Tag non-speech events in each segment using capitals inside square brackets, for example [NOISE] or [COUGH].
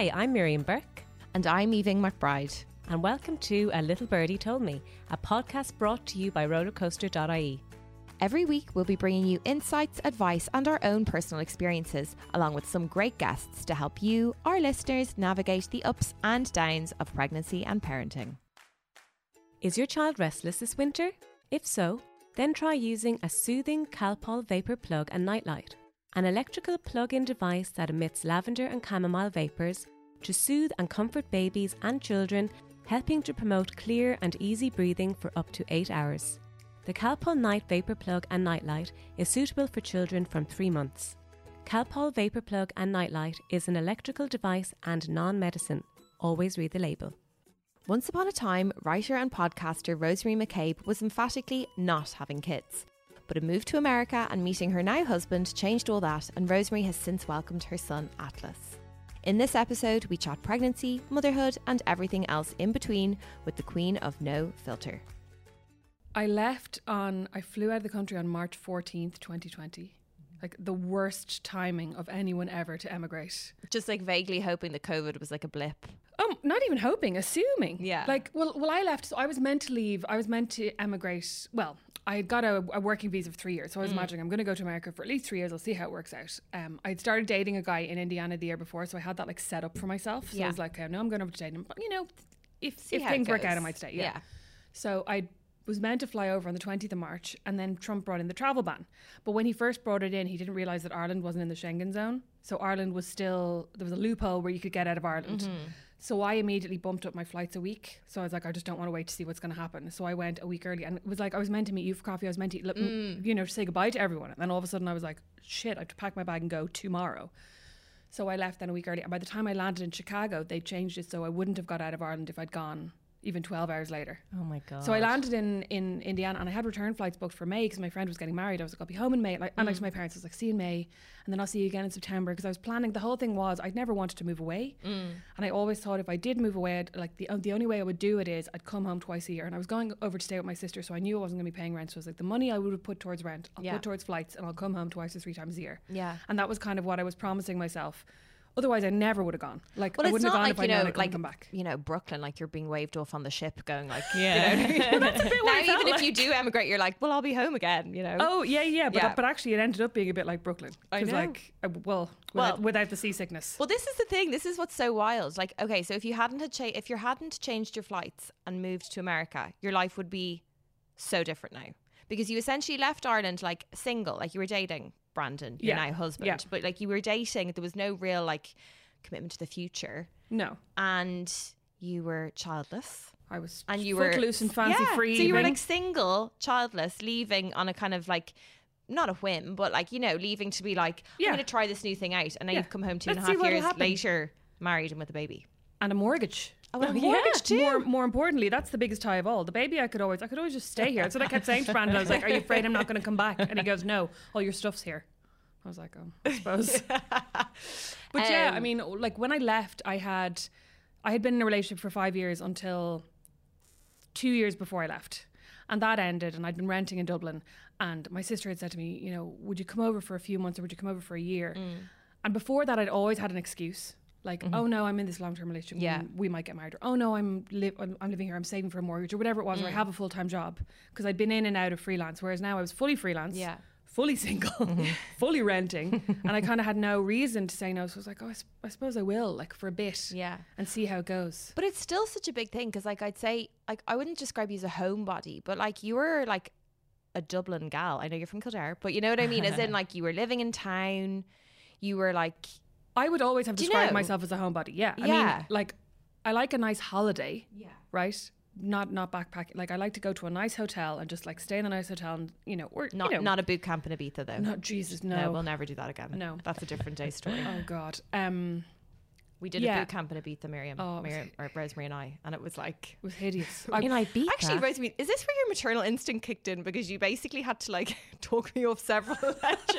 Hi, I'm Miriam Burke. And I'm Aoibhinn McBride. And welcome to A Little Birdie Told Me, a podcast brought to you by rollercoaster.ie. Every week, we'll be bringing you insights, advice, and our own personal experiences, along with some great guests to help you, our listeners, navigate the ups and downs of pregnancy and parenting. Is your child restless this winter? If so, then try using a soothing Calpol vapor plug and nightlight, an electrical plug in device that emits lavender and chamomile vapors to soothe and comfort babies and children, helping to promote clear and easy breathing for up to eight hours. The Calpol Night Vapor Plug and Nightlight is suitable for children from three months. Calpol Vapor Plug and Nightlight is an electrical device and non medicine. Always read the label. Once upon a time, writer and podcaster Rosemary McCabe was emphatically not having kids. But a move to America and meeting her now husband changed all that, and Rosemary has since welcomed her son Atlas. In this episode, we chat pregnancy, motherhood, and everything else in between with the queen of no filter. I left on, I flew out of the country on March 14th, 2020. Like the worst timing of anyone ever to emigrate. Just like vaguely hoping that COVID was like a blip. Um, not even hoping, assuming. Yeah. Like, well, well, I left. So I was meant to leave. I was meant to emigrate. Well, I had got a, a working visa for three years, so I was imagining I'm going to go to America for at least three years. I'll see how it works out. Um, I'd started dating a guy in Indiana the year before, so I had that like set up for myself. So Yeah. I was like, okay, no, I'm going over to date him, but you know, if See if things work out, I might stay. Yeah. Yeah. So I was meant to fly over on the 20th of March, and then Trump brought in the travel ban. But when he first brought it in, he didn't realize that Ireland wasn't in the Schengen zone. So Ireland was still there was a loophole where you could get out of Ireland. So I immediately bumped up my flights a week. So I was like, I just don't want to wait to see what's going to happen. So I went a week early, and it was like I was meant to meet you for coffee. I was meant to, look, mm. you know, say goodbye to everyone. And then all of a sudden, I was like, shit, I have to pack my bag and go tomorrow. So I left then a week early. And by the time I landed in Chicago, they changed it so I wouldn't have got out of Ireland if I'd gone even 12 hours later. Oh my God. So I landed in, in Indiana and I had return flights booked for May because my friend was getting married. I was like, I'll be home in May. Like, and like to mm. my parents, I was like, see you in May. And then I'll see you again in September because I was planning, the whole thing was I'd never wanted to move away. Mm. And I always thought if I did move away, I'd, like the, uh, the only way I would do it is I'd come home twice a year. And I was going over to stay with my sister. So I knew I wasn't going to be paying rent. So I was like, the money I would have put towards rent, I'll Yeah. put towards flights and I'll come home twice or three times a year. Yeah. And that was kind of what I was promising myself. Otherwise, I never would have gone. Like, Well, I wouldn't not have gone like if I you known know, I couldn't like come back. you know, Brooklyn, like you're being waved off on the ship, going like, [LAUGHS] Yeah. you know. [LAUGHS] That's a bit [LAUGHS] now, even if like. you do emigrate, you're like, well, I'll be home again. You know. Oh yeah, yeah, but Yeah. but actually, it ended up being a bit like Brooklyn. I 'Cause, know. like, uh, well, Well- without, without the seasickness. Well, this is the thing. This is what's so wild. Like, okay, so if you hadn't had cha- if you hadn't changed your flights and moved to America, your life would be so different now because you essentially left Ireland like single, like you were dating Brandon, your Yeah. now husband, Yeah. but like you were dating. There was no real like commitment to the future, no, and you were childless. I was and you were footloose and fancy yeah, free. So you were like single, childless, leaving on a kind of like not a whim, but like you know, leaving to be like Yeah. I'm going to try this new thing out, and now Yeah. you've come home two Let's half see what'll years later, married and with a baby. and a mortgage. Oh, and a oh, mortgage too. More, more importantly, that's the biggest tie of all. The baby, I could always, I could always just stay here. That's what I kept saying to Brandon. I was like, "Are you afraid I'm not going to come back?" And he goes, "No, all your stuff's here." I was like, "Oh, I suppose." [LAUGHS] [LAUGHS] but yeah, I Um, mean, like when I left, I had, I had been in a relationship for five years until two years before I left. And that ended, and I'd been renting in Dublin. And my sister had said to me, you know, would you come over for a few months or would you come over for a year? Mm. And before that, I'd always had an excuse. Like, oh no, I'm in this long term relationship. Mm-hmm. Yeah. We, might get married. Or, oh no, I'm, li- I'm I'm living here. I'm saving for a mortgage or whatever it was. Or Mm. I have a full time job. Because I'd been in and out of freelance. Whereas now I was fully freelance. Yeah. Fully [LAUGHS] single, Mm-hmm. fully renting. and I kind of had no reason to say no. So I was like, oh, I, s- I suppose I will, like for a bit. Yeah. And see how it goes. But it's still such a big thing because, like, I'd say, like, I wouldn't describe you as a homebody, but like, you were like a Dublin gal. I know you're from Kildare, but you know what I mean? As in, [LAUGHS] like, you were living in town. You were like, I would always have you described know? myself as a homebody. Yeah. I Yeah. mean, like, I like a nice holiday. Yeah. Right. Not not backpacking. Like I like to go to a nice hotel and just like stay in a nice hotel and you know or not you know, not a boot camp in Ibiza, though. not Jesus no. no. we'll never do that again. No. That's a different day story. oh God. Um, We did Yeah. a boot camp in Ibiza, Miriam, Oh, Miriam or Rosemary and I, and it was like. it was hideous. I, in I, Ibiza. Actually, Rosemary, is this where your maternal instinct kicked in? Because you basically had to like [LAUGHS] talk me off several [LAUGHS] ledges. [LAUGHS]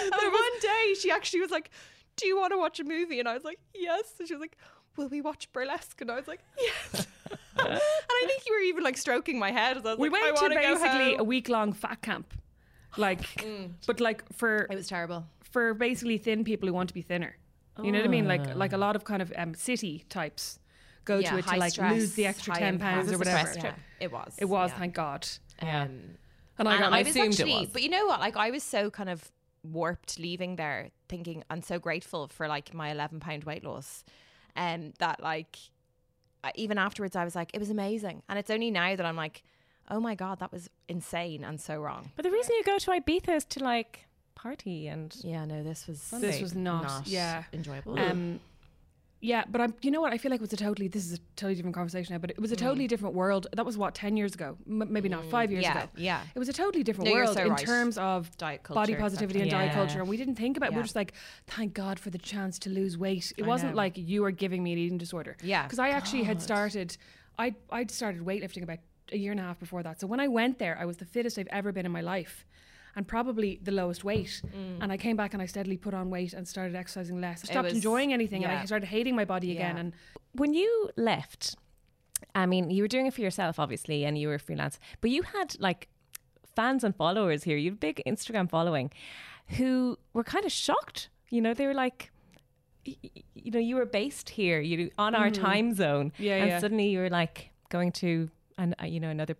and one day she actually was like, Do you want to watch a movie? And I was like, Yes. And she was like, Will we watch burlesque? And I was like, Yes. [LAUGHS] and I think you were even like stroking my head. As I was we like, went to wanna basically a week long fat camp, like, [LAUGHS] but like for It was terrible. for basically thin people who want to be thinner. You know what I mean? Ah. Like like a lot of kind of um, city types go Yeah, to it to like stress, lose the extra ten impact. pounds or It was a whatever. stress trip. It was. It was, yeah. thank God. Um, And I and got I my was assumed it was. but you know what? Like I was so kind of warped leaving there, thinking I'm so grateful for like my 11 pound weight loss, and that like I- even afterwards I was like it was amazing, and it's only now that I'm like, oh my god, that was insane and so wrong. But the reason you go to Ibiza is to like party and Yeah, no, this was This was not, yeah. enjoyable. Um, yeah, but I'm. You know what? I feel like it was a totally. This is a totally different conversation now. But it was a Mm. totally different world. That was what ten years ago. M- maybe not five years yeah, ago. yeah. It was a totally different No, world so in right. terms of Diet culture, body positivity and exactly. diet culture, and we didn't think about. it. We Yeah. were just like, thank God for the chance to lose weight. It I wasn't know. like you were giving me an eating disorder. Yeah. because I actually had started. I I'd started weightlifting about a year and a half before that. So when I went there, I was the fittest I've ever been in my life. And probably the lowest weight. And I came back and I steadily put on weight and started exercising less. I stopped was- enjoying anything and. I started hating my body again. And when you left, I mean, you were doing it for yourself, obviously, and you were freelance, but you had like fans and followers here. You have a big Instagram following who were kind of shocked. You know, they were like, y- y- you know, you were based here, you on our time zone. Yeah, and yeah. suddenly you were like going to an, uh, you know, another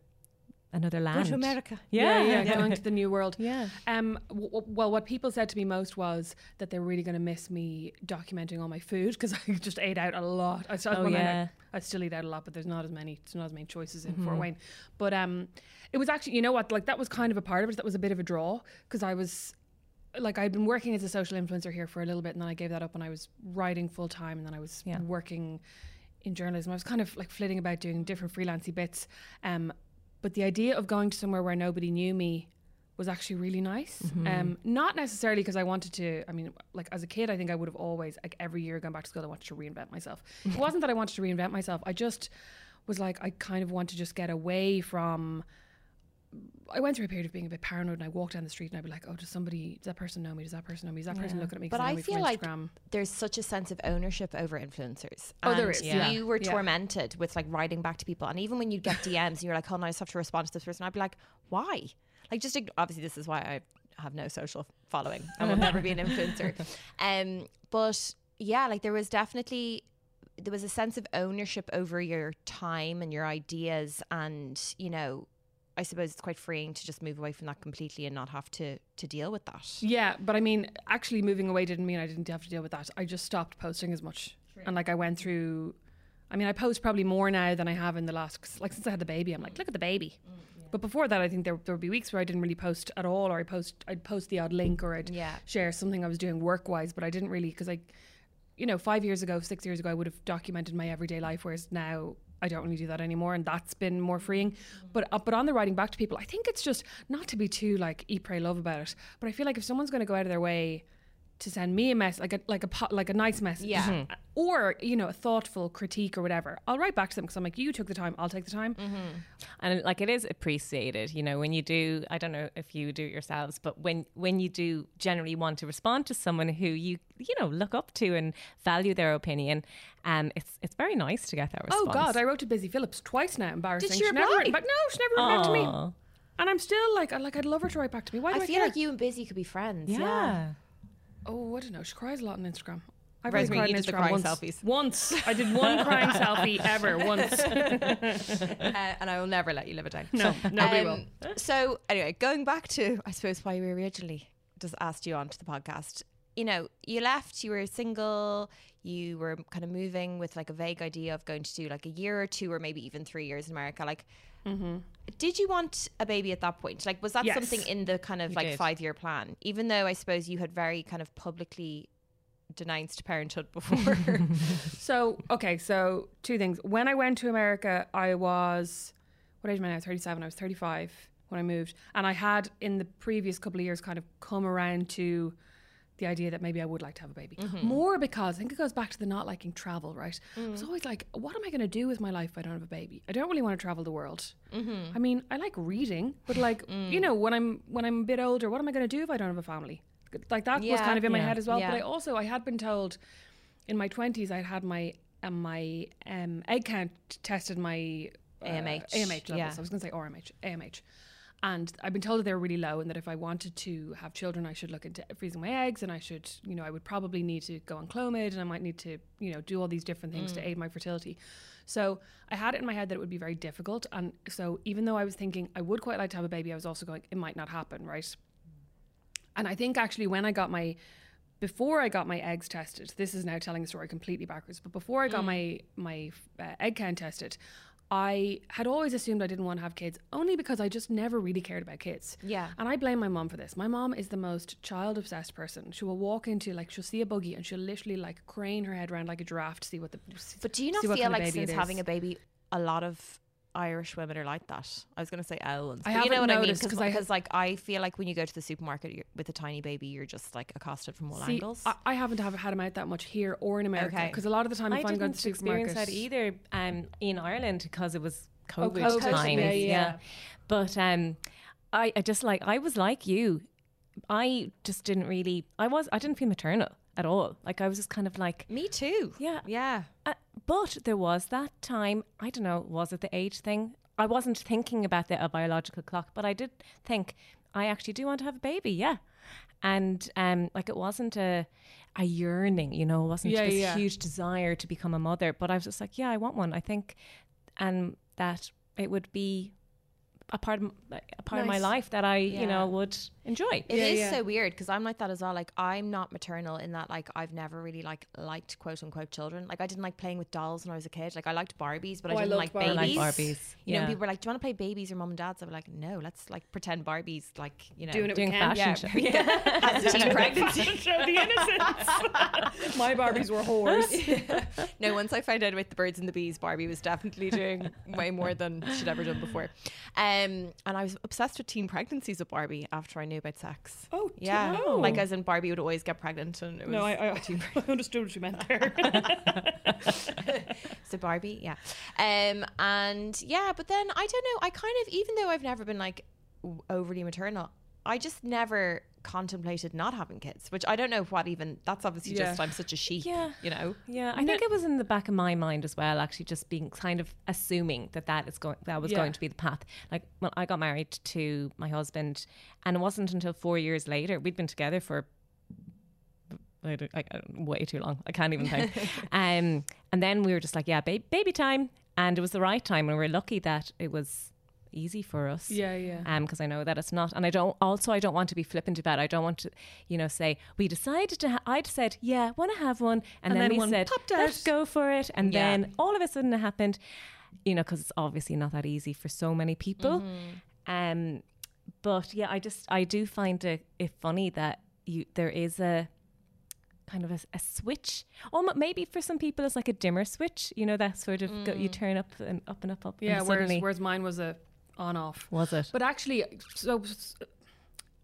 another land. To America. yeah, Yeah, yeah, going to the new world. Yeah. Um, w- w- well, what people said to me most was that they were really going to miss me documenting all my food because [LAUGHS] I just ate out a lot. I still, Oh, well, I- yeah. I, still eat out a lot, but there's not as many. There's not as many choices in Fort Wayne. But um, it was actually, you know what? Like that was kind of a part of it. That was a bit of a draw because I was. Like I'd been working as a social influencer here for a little bit, and then I gave that up, and I was writing full time, and then I was Yeah. working in journalism. I was kind of like flitting about doing different freelancy bits. Um, but the idea of going to somewhere where nobody knew me was actually really nice. Um, not necessarily because I wanted to. I mean, like as a kid, I think I would have always like every year going back to school. I wanted to reinvent myself. [LAUGHS] it wasn't that I wanted to reinvent myself. I just was like I kind of want to just get away from. I went through a period of being a bit paranoid, and I walked down the street, and I'd be like, "Oh, does somebody? Does that person know me? Does that person know me? Is that person looking at me?" 'cause But they know I me feel like there's such a sense of ownership over influencers. Oh, there And is, yeah. You were Yeah. tormented with like writing back to people, and even when you'd get [LAUGHS] DMs, and you're like, "Oh, no, I just have to respond to this person." I'd be like, "Why?" Like, just ign- obviously, this is why I have no social following and will never be an influencer. [LAUGHS] Um, but yeah, like there was definitely there was a sense of ownership over your time and your ideas, and you know. I suppose it's quite freeing to just move away from that completely and not have to to deal with that. Yeah, but I mean, actually moving away didn't mean I didn't have to deal with that. I just stopped posting as much, and like I went through. I mean, I post probably more now than I have in the last. Like since I had the baby, I'm like, look at the baby. Mm, but before that, I think there there would be weeks where I didn't really post at all, or I post I'd post the odd link, or I'd Yeah. share something I was doing work wise, but I didn't really because I, you know, five years ago, six years ago, I would have documented my everyday life, whereas now. I don't really do that anymore, and that's been more freeing. But uh, but on the writing back to people, I think it's just not to be too like eat, pray, love about it. But I feel like if someone's going to go out of their way to send me a mess, like a like a po- like a nice message, Yeah. Mhm. or you know a thoughtful critique or whatever, I'll write back to them because I'm like, you took the time, I'll take the time. and like it is appreciated you know when you do i don't know if you do it yourselves but when when you do generally want to respond to someone who you you know look up to and value their opinion um it's it's very nice to get that response. Oh God, I wrote to Busy Phillips twice now. Embarrassing. Did she never reply? written back. No, she never wrote back to me. And I'm still like, I like, I'd love her to write back to me. Why do I, I feel care? like you and Busy could be friends. yeah. Oh, I don't know. She cries a lot on Instagram. I've only cried on Instagram crying once. selfies. Once. I did [LAUGHS] one crying selfie ever. Once. [LAUGHS] uh, and I will never let you live it down. No, nobody Um, will. So anyway, going back to I suppose why we originally just asked you onto the podcast. You know, you left, you were single, you were kind of moving with like a vague idea of going to do like a year or two or maybe even three years in America. Like, Mm-hmm. did you want a baby at that point? Like, was that Yes. something in the kind of You like did. five year plan? Even though I suppose you had very kind of publicly denounced parenthood before. [LAUGHS] So, okay, so two things. When I went to America, I was, what age am I now? 37. I was 35 when I moved. And I had, in the previous couple of years, kind of come around to the idea that maybe I would like to have a baby. More because I think it goes back to the not liking travel, right? I was always like, what am I going to do with my life if I don't have a baby? I don't really want to travel the world. I mean, I like reading, but like, [LAUGHS] you know, when I'm when I'm a bit older, what am I going to do if I don't have a family? Like that was kind of in my head as well. Yeah. But I also I had been told in my twenties I'd had my um, my um, egg count tested my uh, AMH, AMH levels. yeah. I was going to say RMH, AMH, and I've been told that they're really low, and that if I wanted to have children, I should look into freezing my eggs, and I should, you know, I would probably need to go on Clomid, and I might need to, you know, do all these different things to aid my fertility. So I had it in my head that it would be very difficult, and so even though I was thinking I would quite like to have a baby, I was also going, it might not happen, right? And I think actually when I got my before I got my eggs tested, this is now telling the story completely backwards. But before I got my my uh, egg count tested, I had always assumed I didn't want to have kids, only because I just never really cared about kids. Yeah. and I blame my mom for this. My mom is the most child obsessed person. She will walk into like she'll see a buggy and she'll literally like crane her head around like a giraffe to see what the. But do you not feel like since having a baby, a lot of Irish women are like that? I was going to say Owens. I you know haven't what noticed, I mean? 'cause I- Because like I feel like when you go to the supermarket you're, with a tiny baby, you're just like accosted from all See, angles. I, I haven't have, had them out that much here or in America Okay. because a lot of the time I if I'm going to the supermarket, experience that either um, in Ireland because it was COVID, COVID, times. yeah, yeah. But um, I, I just like I was like you. I just didn't really. I was. I didn't feel maternal at all. Like I was just kind of like. Me too. Yeah. Yeah. Uh, but there was that time. I don't know. Was it the age thing? I wasn't thinking about the a biological clock, but I did think I actually do want to have a baby. Yeah. And um, like it wasn't a a yearning, you know, it wasn't Yeah, this yeah. huge desire to become a mother. But I was just like, yeah, I want one. I think, and that it would be a part of a part of my life that I, Yeah. you know, would enjoy. It is Yeah, yeah. so weird because I'm like that as well. Like I'm not maternal in that like I've never really like liked quote unquote children. Like I didn't like playing with dolls when I was a kid. Like I liked Barbies, but Oh, I I didn't loved like Barbies. babies. I like Barbies, You know, people were like, "Do you want to play babies or mom and dads?" I was like, "No, let's like pretend Barbies." Like you know, Doing it Doing with Ken. fashion yeah, show. yeah. [LAUGHS] As a [LAUGHS] teen pregnancy. Show the innocence. [LAUGHS] My Barbies were whores. no, once I found out about the birds and the bees, Barbie was definitely doing way more than she'd ever done before. Um, and I was obsessed with teen pregnancies of Barbie after I knew about sex. Oh, yeah, oh. like as in Barbie would always get pregnant, and it was No, I, I, [LAUGHS] I understood what you meant there. [LAUGHS] so Barbie, yeah, um, and yeah, but then I don't know. I kind of, even though I've never been like overly maternal, I just never contemplated not having kids, which I don't know what even. That's obviously Yeah. just I'm such a sheep, Yeah. you know. Yeah, I think it was in the back of my mind as well. Actually, just being kind of assuming that that is going that was Yeah. going to be the path. Like when I got married to my husband, and it wasn't until four years later we'd been together for. Like way too long. I can't even think. [LAUGHS] um, and then we were just like, yeah, ba- baby time, and it was the right time, and we are lucky that it was easy for us yeah, yeah. um because I know that it's not and I don't also I don't want to be flippant about it. I don't want to you know say we decided to ha- I'd said yeah want to have one and, And then, then we said let's go for it and Yeah. then all of a sudden it happened you know because it's obviously not that easy for so many people. Um but yeah I just I do find it, it funny that you there is a kind of a, a switch. Or maybe for some people it's like a dimmer switch you know that sort of go, you turn up and up and up up Yeah, whereas, whereas mine was a on off. was it But actually, so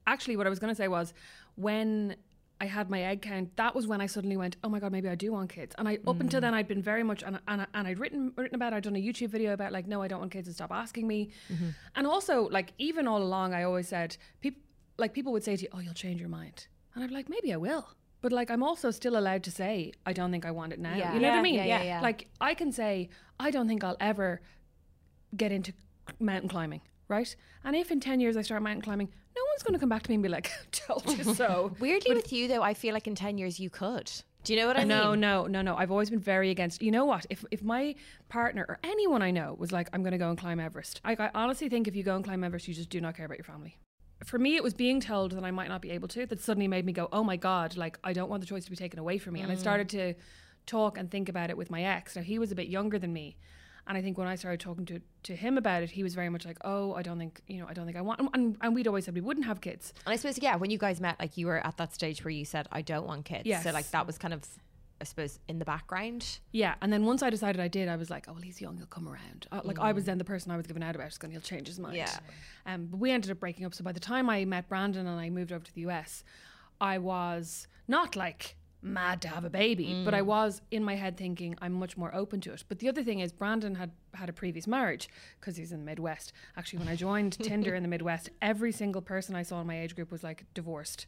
actually, what I was going to say was when I had my egg count, that was when I suddenly went, oh my god, maybe I do want kids. And I up mm. until then, I'd been very much and and, and I'd written written about. it, I'd done a YouTube video about like, no, I don't want kids, and stop asking me. Mm-hmm. And also, like, even all along, I always said, people like people would say to you, oh, you'll change your mind, and I'd be like, maybe I will. But like, I'm also still allowed to say, I don't think I want it now. Yeah. You know what I mean? yeah, yeah, yeah. Like, I can say, I don't think I'll ever get into mountain climbing, right? And if in 10 years I start mountain climbing, no one's going to come back to me and be like, [LAUGHS] told you so. [LAUGHS] Weirdly, with you though, I feel like in ten years you could. Do you know what I no, mean? no, no, no. No. I've always been very against. You know what? If if my partner or anyone I know was like, I'm going to go and climb Everest, I, I honestly think if you go and climb Everest, you just do not care about your family. For me, it was being told that I might not be able to that suddenly made me go, oh my god, like I don't want the choice to be taken away from me. And I mm. started to talk and think about it with my ex. Now he was a bit younger than me. And I think when I started talking to, to him about it, he was very much like, "Oh, I don't think you know, I don't think I want." And, and we'd always said we wouldn't have kids. And I suppose yeah, when you guys met, like you were at that stage where you said, "I don't want kids." Yes. So like that was kind of, I suppose, in the background. Yeah, and then once I decided I did, I was like, oh well, he's young, he'll come around. Uh, like I was then the person I was giving out about, going, he'll change his mind. Yeah. Um, but we ended up breaking up. So by the time I met Brandon and I moved over to the US, I was not like mad to have a baby, but I mm. was in my head thinking I'm much more open to it. But the other thing is, Brandon had had a previous marriage because he's in the Midwest. Actually, when I joined [LAUGHS] Tinder in the Midwest, every single person I saw in my age group was like divorced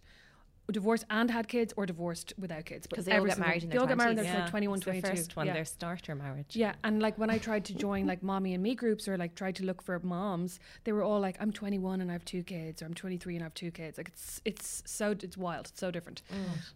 divorced and had kids or divorced without kids. Because they all every get single- married in They their all get married 20s. when they're Yeah. like 21, It's the 22. first one, yeah. their starter marriage. Yeah, and like when I tried to join like mommy and me groups or like tried to look for moms, they were all like, "I'm 21 and I have two kids," or "I'm 23 and I have two kids." Like it's it's so it's wild, it's so different.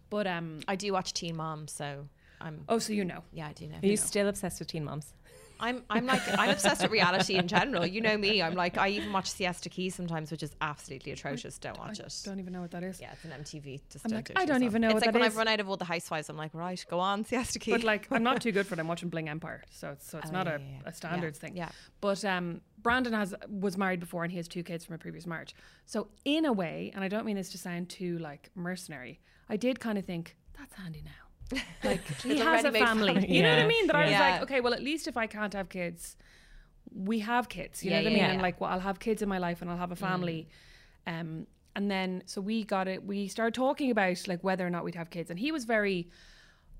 But um, I do watch Teen Mom, so I'm. oh, so you know, Yeah, I do know. Are you still obsessed with Teen Moms? I'm I'm like I'm obsessed with reality in general. You know me. I'm like I even watch Siesta Key sometimes, which is absolutely atrocious. Don't watch I it. don't even know what that is. Yeah, it's an MTV. Just I'm don't like, do I don't yourself. even know It's what like that when is. I've run out of all the housewives, I'm like, right, go on, Siesta Key. But like, I'm not too [LAUGHS] good for it. I'm watching Bling Empire, so it's so it's Oh, not yeah, a, yeah, a standards Yeah, thing. yeah. But um, Brandon has was married before, and he has two kids from a previous marriage. So in a way, and I don't mean this to sound too like mercenary, I did kind of think that's handy now. [LAUGHS] Like he has a family. family. You know what I mean? That I was yeah. like, okay, well, at least if I can't have kids, we have kids. You Yeah, know what I mean? yeah. And like, well, I'll have kids in my life, and I'll have a family. Um, and then so we got it. We started talking about like whether or not we'd have kids, and he was very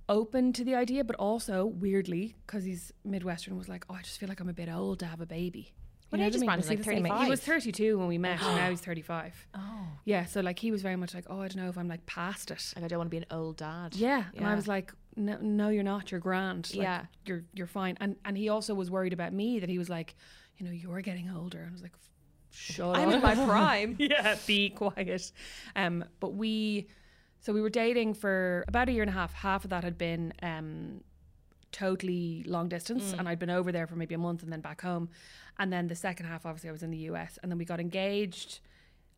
open to the idea, but also weirdly because he's Midwestern was like, oh, I just feel like I'm a bit old to have a baby. What age is? Brandon? Was he Like age? 35? He was 32 when we met, and now he's [GASPS] 35. Oh. Yeah, so like he was very much like, oh, I don't know if I'm like past it. Like I don't want to be an old dad. Yeah, and I was like, no, no, you're not. You're grand. Like, Yeah. you're you're fine. And and he also was worried about me that he was like, you know, you're getting older. And I was like, shut I'm up. in my prime. [LAUGHS] yeah, be quiet. Um, but we, so we were dating for about a year and a half. Half of that had been um, totally long distance, Mm. and I'd been over there for maybe a month and then back home. And then the second half, obviously, I was in the US, and then we got engaged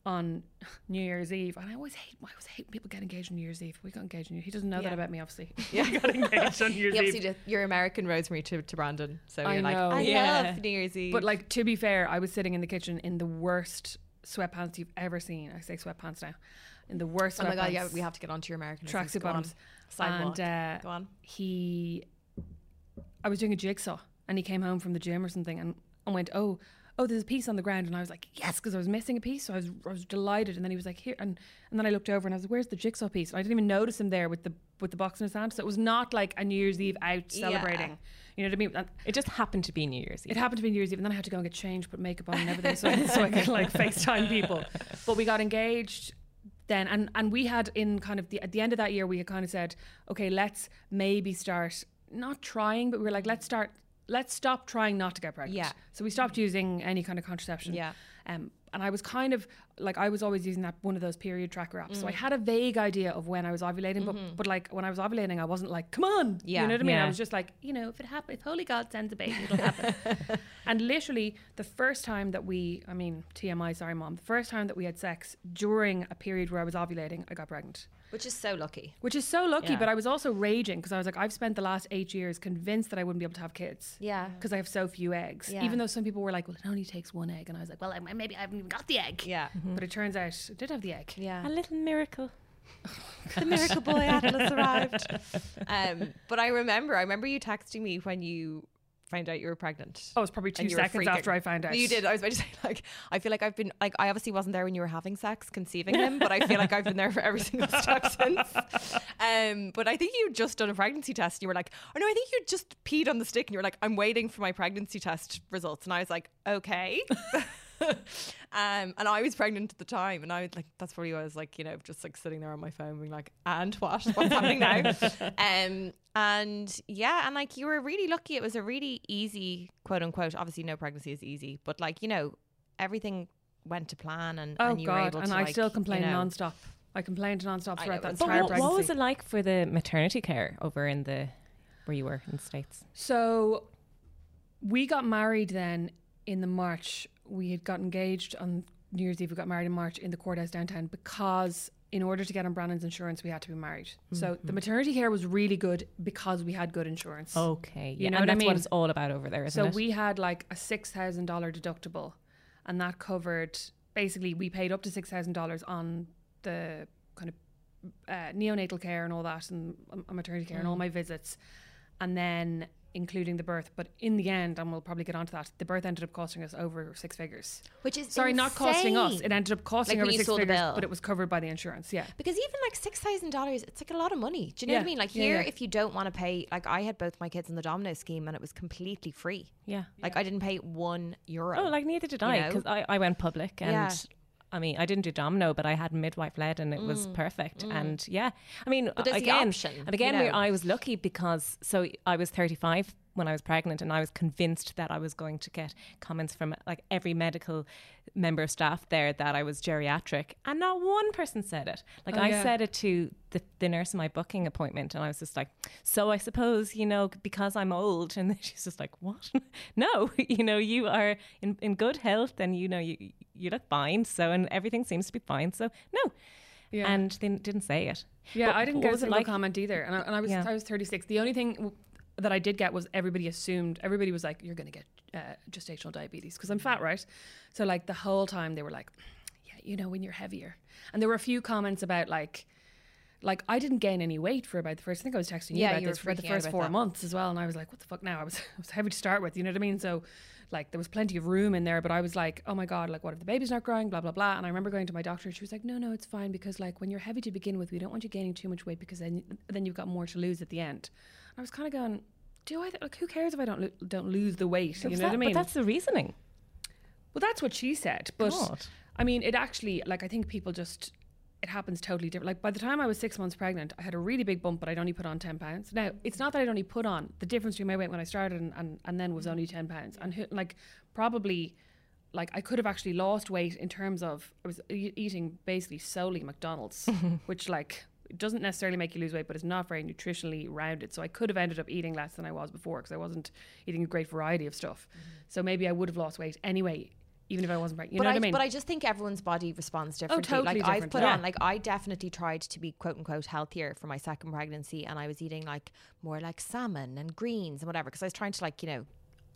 on [LAUGHS] New Year's Eve. And I always hate, I always hate when people get engaged on New Year's Eve. We got engaged on New He doesn't know Yeah. that about me, obviously. [LAUGHS] Yeah, we got engaged on New Year's You Eve. did, you're American Rosemary to, to Brandon, so I you're like, know. I Yeah. love New Year's Eve. But like to be fair, I was sitting in the kitchen in the worst sweatpants you've ever seen. I say sweatpants now. In the worst oh my god, yeah, we have to get onto your American tracksuit bottoms. Sidewalk. And uh, Go on. he, I was doing a jigsaw, and he came home from the gym or something, and, and went, "Oh, oh, there's a piece on the ground," and I was like, "Yes," because I was missing a piece, so I was I was delighted. And then he was like, "Here," and and then I looked over and I was like, "Where's the jigsaw piece?" And I didn't even notice him there with the with the box in his hand. So it was not like a New Year's Eve out Yeah. celebrating. You know what I mean? And It just happened to be New Year's Eve. it happened to be New Year's Eve, and then I had to go and get changed, put makeup on and everything, so I, so I could like FaceTime people. But we got engaged then, and and we had in kind of the at the end of that year, we had kind of said, okay, let's maybe start not trying, but we were like, let's start, let's stop trying not to get pregnant. Yeah. So we stopped using any kind of contraception. Yeah. Um, and I was kind of like I was always using that one of those period tracker apps, so Mm. I had a vague idea of when I was ovulating, but but like when I was ovulating, I wasn't like, come on, Mm-hmm. Yeah. you know what I mean? I was just like, you know, if it happens, if Holy God sends a baby, it'll happen. [LAUGHS] and literally, the first time that we, I mean, TMI, sorry, mom, the first time that we had sex during a period where I was ovulating, I got pregnant, Which is so lucky. which is so lucky. Yeah. But I was also raging because I was like, I've spent the last eight years convinced that I wouldn't be able to have kids. Yeah. Because I have so few eggs. Yeah. Even though some people were like, well, it only takes one egg. And I was like, well, I, maybe I haven't even got the egg. Yeah. But it turns out I did have the egg. Yeah. a little miracle. [LAUGHS] the miracle boy Atlas arrived. [LAUGHS] Um, but I remember, I remember you texting me when you found out you were pregnant. Oh, it was probably two you seconds after I found out. You did. I was about to say, like, I feel like I've been, like, I obviously wasn't there when you were having sex, conceiving him, but I feel like I've been there for every single step [LAUGHS] since. Um, but I think you'd just done a pregnancy test and you were like, oh no, I think you just peed on the stick and you were like, I'm waiting for my pregnancy test results. And I was like, okay. [LAUGHS] [LAUGHS] um, and I was pregnant at the time, and I was like, that's probably why I was like, you know, just like sitting there on my phone, being like, and what? What's happening now? [LAUGHS] um, and yeah, and like you were really lucky. It was a really easy, quote unquote. Obviously, no pregnancy is easy, but like you know, everything went to plan, and, Oh and you were God! able And to. I like, still complain you know, nonstop. I complained nonstop throughout that entire what, pregnancy. what was it like for the maternity care over in the where you were in the states? So we got married then in the March. We had got engaged on New Year's Eve. We got married in March in the courthouse downtown because in order to get on Brandon's insurance, we had to be married. So Mm-hmm. the maternity care was really good because we had good insurance. Okay, You yeah, know and what I that's what it's all about over there, isn't So it? we had like a six thousand dollar deductible, and that covered basically we paid up to six thousand dollars on the kind of uh, neonatal care and all that, and um, maternity care and Mm. all my visits, and then including the birth. But in the end, and we'll probably get onto that, the birth ended up costing us over six figures. which is Sorry, not costing us. It ended up costing Like over six figures, but it was covered by the insurance. Yeah. Because even like six thousand dollars, it's like a lot of money. Do you know what I mean? Like Yeah, here, yeah. if you don't want to pay, like I had both my kids in the Domino scheme, and it was completely free. yeah. Like I didn't pay one euro. Oh, like neither did I because I, I went public and Yeah. I mean, I didn't do domino, but I had midwife led, and it was perfect. And yeah, I mean, Mm, But there's the again, option, and again, you know. I was lucky because so I was 35 when I was pregnant, and I was convinced that I was going to get comments from like every medical member of staff there that I was geriatric, and not one person said it. Like Oh, I yeah. said it to the, the nurse in my booking appointment, and I was just like, "So I suppose you know because I'm old," and [LAUGHS] she's just like, "What? [LAUGHS] no, [LAUGHS] you know you are in in good health, and you know you you look fine, so and everything seems to be fine, so no." Yeah. And they didn't say it. Yeah, But I didn't get a single like? comment either, and I, and I was Yeah. I was 36. The only thing w- that I did get was everybody assumed everybody was like, "You're going to get uh, gestational diabetes" because I'm fat, right? So like the whole time they were like, "Yeah, you know, when you're heavier," and there were a few comments about like. Like I didn't gain any weight for about the first. I think I was texting you Yeah, about you this for the first four that. months as well, and I was like, "What the fuck now?" I was, [LAUGHS] I was heavy to start with, you know what I mean? So, like, there was plenty of room in there, but I was like, "Oh my god!" Like, what if the baby's not growing? Blah blah blah. And I remember going to my doctor, and she was like, "No, no, it's fine because like when you're heavy to begin with, we don't want you gaining too much weight because then then you've got more to lose at the end." And I was kind of going, "Do I? Like, who cares if I don't lo- don't lose the weight? You know what I mean?" But that's the reasoning. Well, that's what she said. But God. I mean, it actually, like, I think people just, it happens totally different. Like, by the time I was six months pregnant, I had a really big bump, but I'd only put on 10 pounds. Now, it's not that I'd only put on, the difference between my weight when I started and, and, and then was only 10 pounds. And, who- like, probably, like, I could have actually lost weight in terms of, I was e- eating basically solely McDonald's, [LAUGHS] which, like, it doesn't necessarily make you lose weight, but it's not very nutritionally rounded. So I could have ended up eating less than I was before because I wasn't eating a great variety of stuff. Mm-hmm. So maybe I would have lost weight anyway, even if I wasn't pregnant. You but know I, what I mean? Oh, but I just think everyone's body responds differently. Oh, totally like I've put yeah. on, like I definitely tried to be quote unquote healthier for my second pregnancy, and I was eating like more like salmon and greens and whatever because I was trying to like you know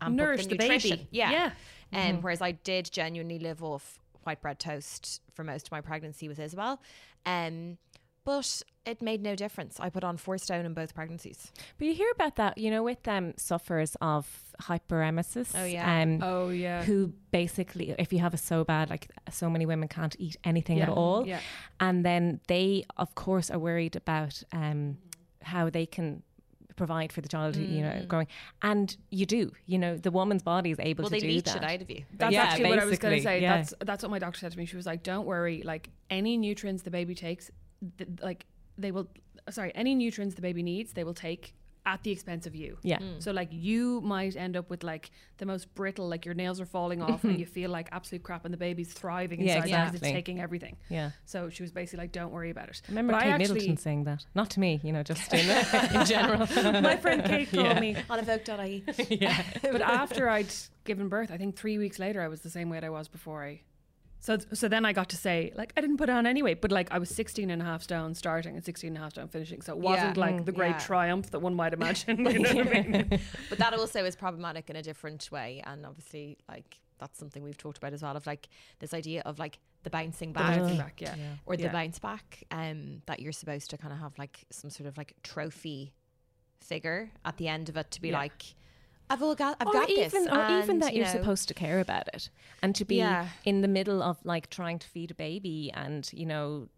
amp up Nourish the, the baby. Yeah, Yeah. And whereas I did genuinely live off white bread toast for most of my pregnancy with Isabel, um, but it made no difference. I put on four stone in both pregnancies. But you hear about that, you know, with um, sufferers of hyperemesis. Oh, yeah. Um, Oh yeah. Who basically, if you have it so bad, like so many women can't eat anything at all. Yeah. And then they, of course, are worried about um, how they can provide for the child, you know, growing. And you do, you know, the woman's body is able Well, to they do leech that. it out of you. That's Yeah, actually what I was going to say. yeah. That's that's what my doctor said to me. She was like, "Don't worry. Like any nutrients the baby takes, th- like they will. Sorry, any nutrients the baby needs, they will take at the expense of you. Yeah. Mm. So like you might end up with like the most brittle, like your nails are falling off, and you [LAUGHS] feel like absolute crap, and the baby's thriving Yeah, inside because it's taking everything. Yeah. So she was basically like, "Don't worry about it." I remember But Kate actually- Middleton saying that. Not to me, you know, just in, [LAUGHS] in general. [LAUGHS] My friend Kate called Yeah. me. On evoke.ie. yeah. but after I'd given birth, I think three weeks later, I was the same weight I was before I. So, so then I got to say, like, I didn't put on any weight, but like I was 16 and a half stone starting and 16 and a half stone finishing. So it wasn't Yeah. like the great Yeah. triumph that one might imagine. [LAUGHS] You know what I mean? [LAUGHS] but that also is problematic in a different way and obviously like that's something we've talked about as well of like this idea of like the bouncing The back bouncing back, yeah. or the Yeah. bounce back um that you're supposed to kind of have like some sort of like trophy figure at the end of it to be Yeah. like I've all got I've or got even, this or even that you you're know, supposed to care about it and to be Yeah. in the middle of like trying to feed a baby and you know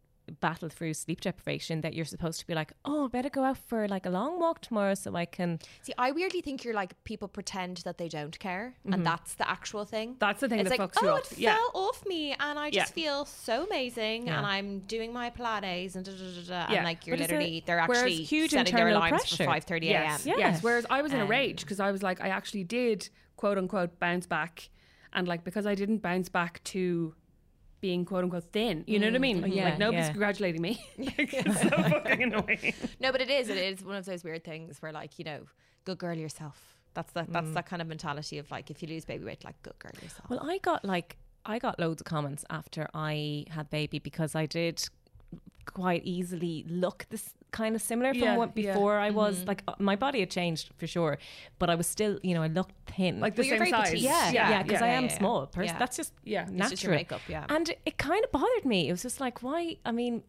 battle through sleep deprivation that you're supposed to be like oh I better go out for like a long walk tomorrow so I can see I weirdly think you're like people pretend that they don't care and that's the actual thing That's the thing it's that like fucks you oh up. it Yeah. fell off me and I just Yeah. feel so amazing Yeah. and I'm doing my Pilates and da, da, da, da, Yeah. and like you're But it's literally they're actually huge setting their internal alarms pressure. for 5:30 a.m. Yes, Yeah. yes. Whereas I was in a Um, rage because I was like, I actually did quote unquote bounce back, and like because I didn't bounce back to being quote unquote thin. You know what I mm, mean? Yeah, like nobody's yeah. congratulating me. [LAUGHS] like, it's so fucking annoying. No, but it is. It is one of those weird things where, like, you know, good girl yourself. That's that. That's mm. that kind of mentality of like, if you lose baby weight, like, good girl yourself. well I got like I got loads of comments after I had baby because I did quite easily look this kind of similar from Yeah, what yeah. before I was like uh, my body had changed for sure but I was still you know I looked thin Like the Well, you're same very size. petite. yeah yeah, yeah because yeah. I am yeah, yeah. small person Yeah. that's just Yeah. It's natural just your makeup, yeah. and it kind of bothered me it was just like why I mean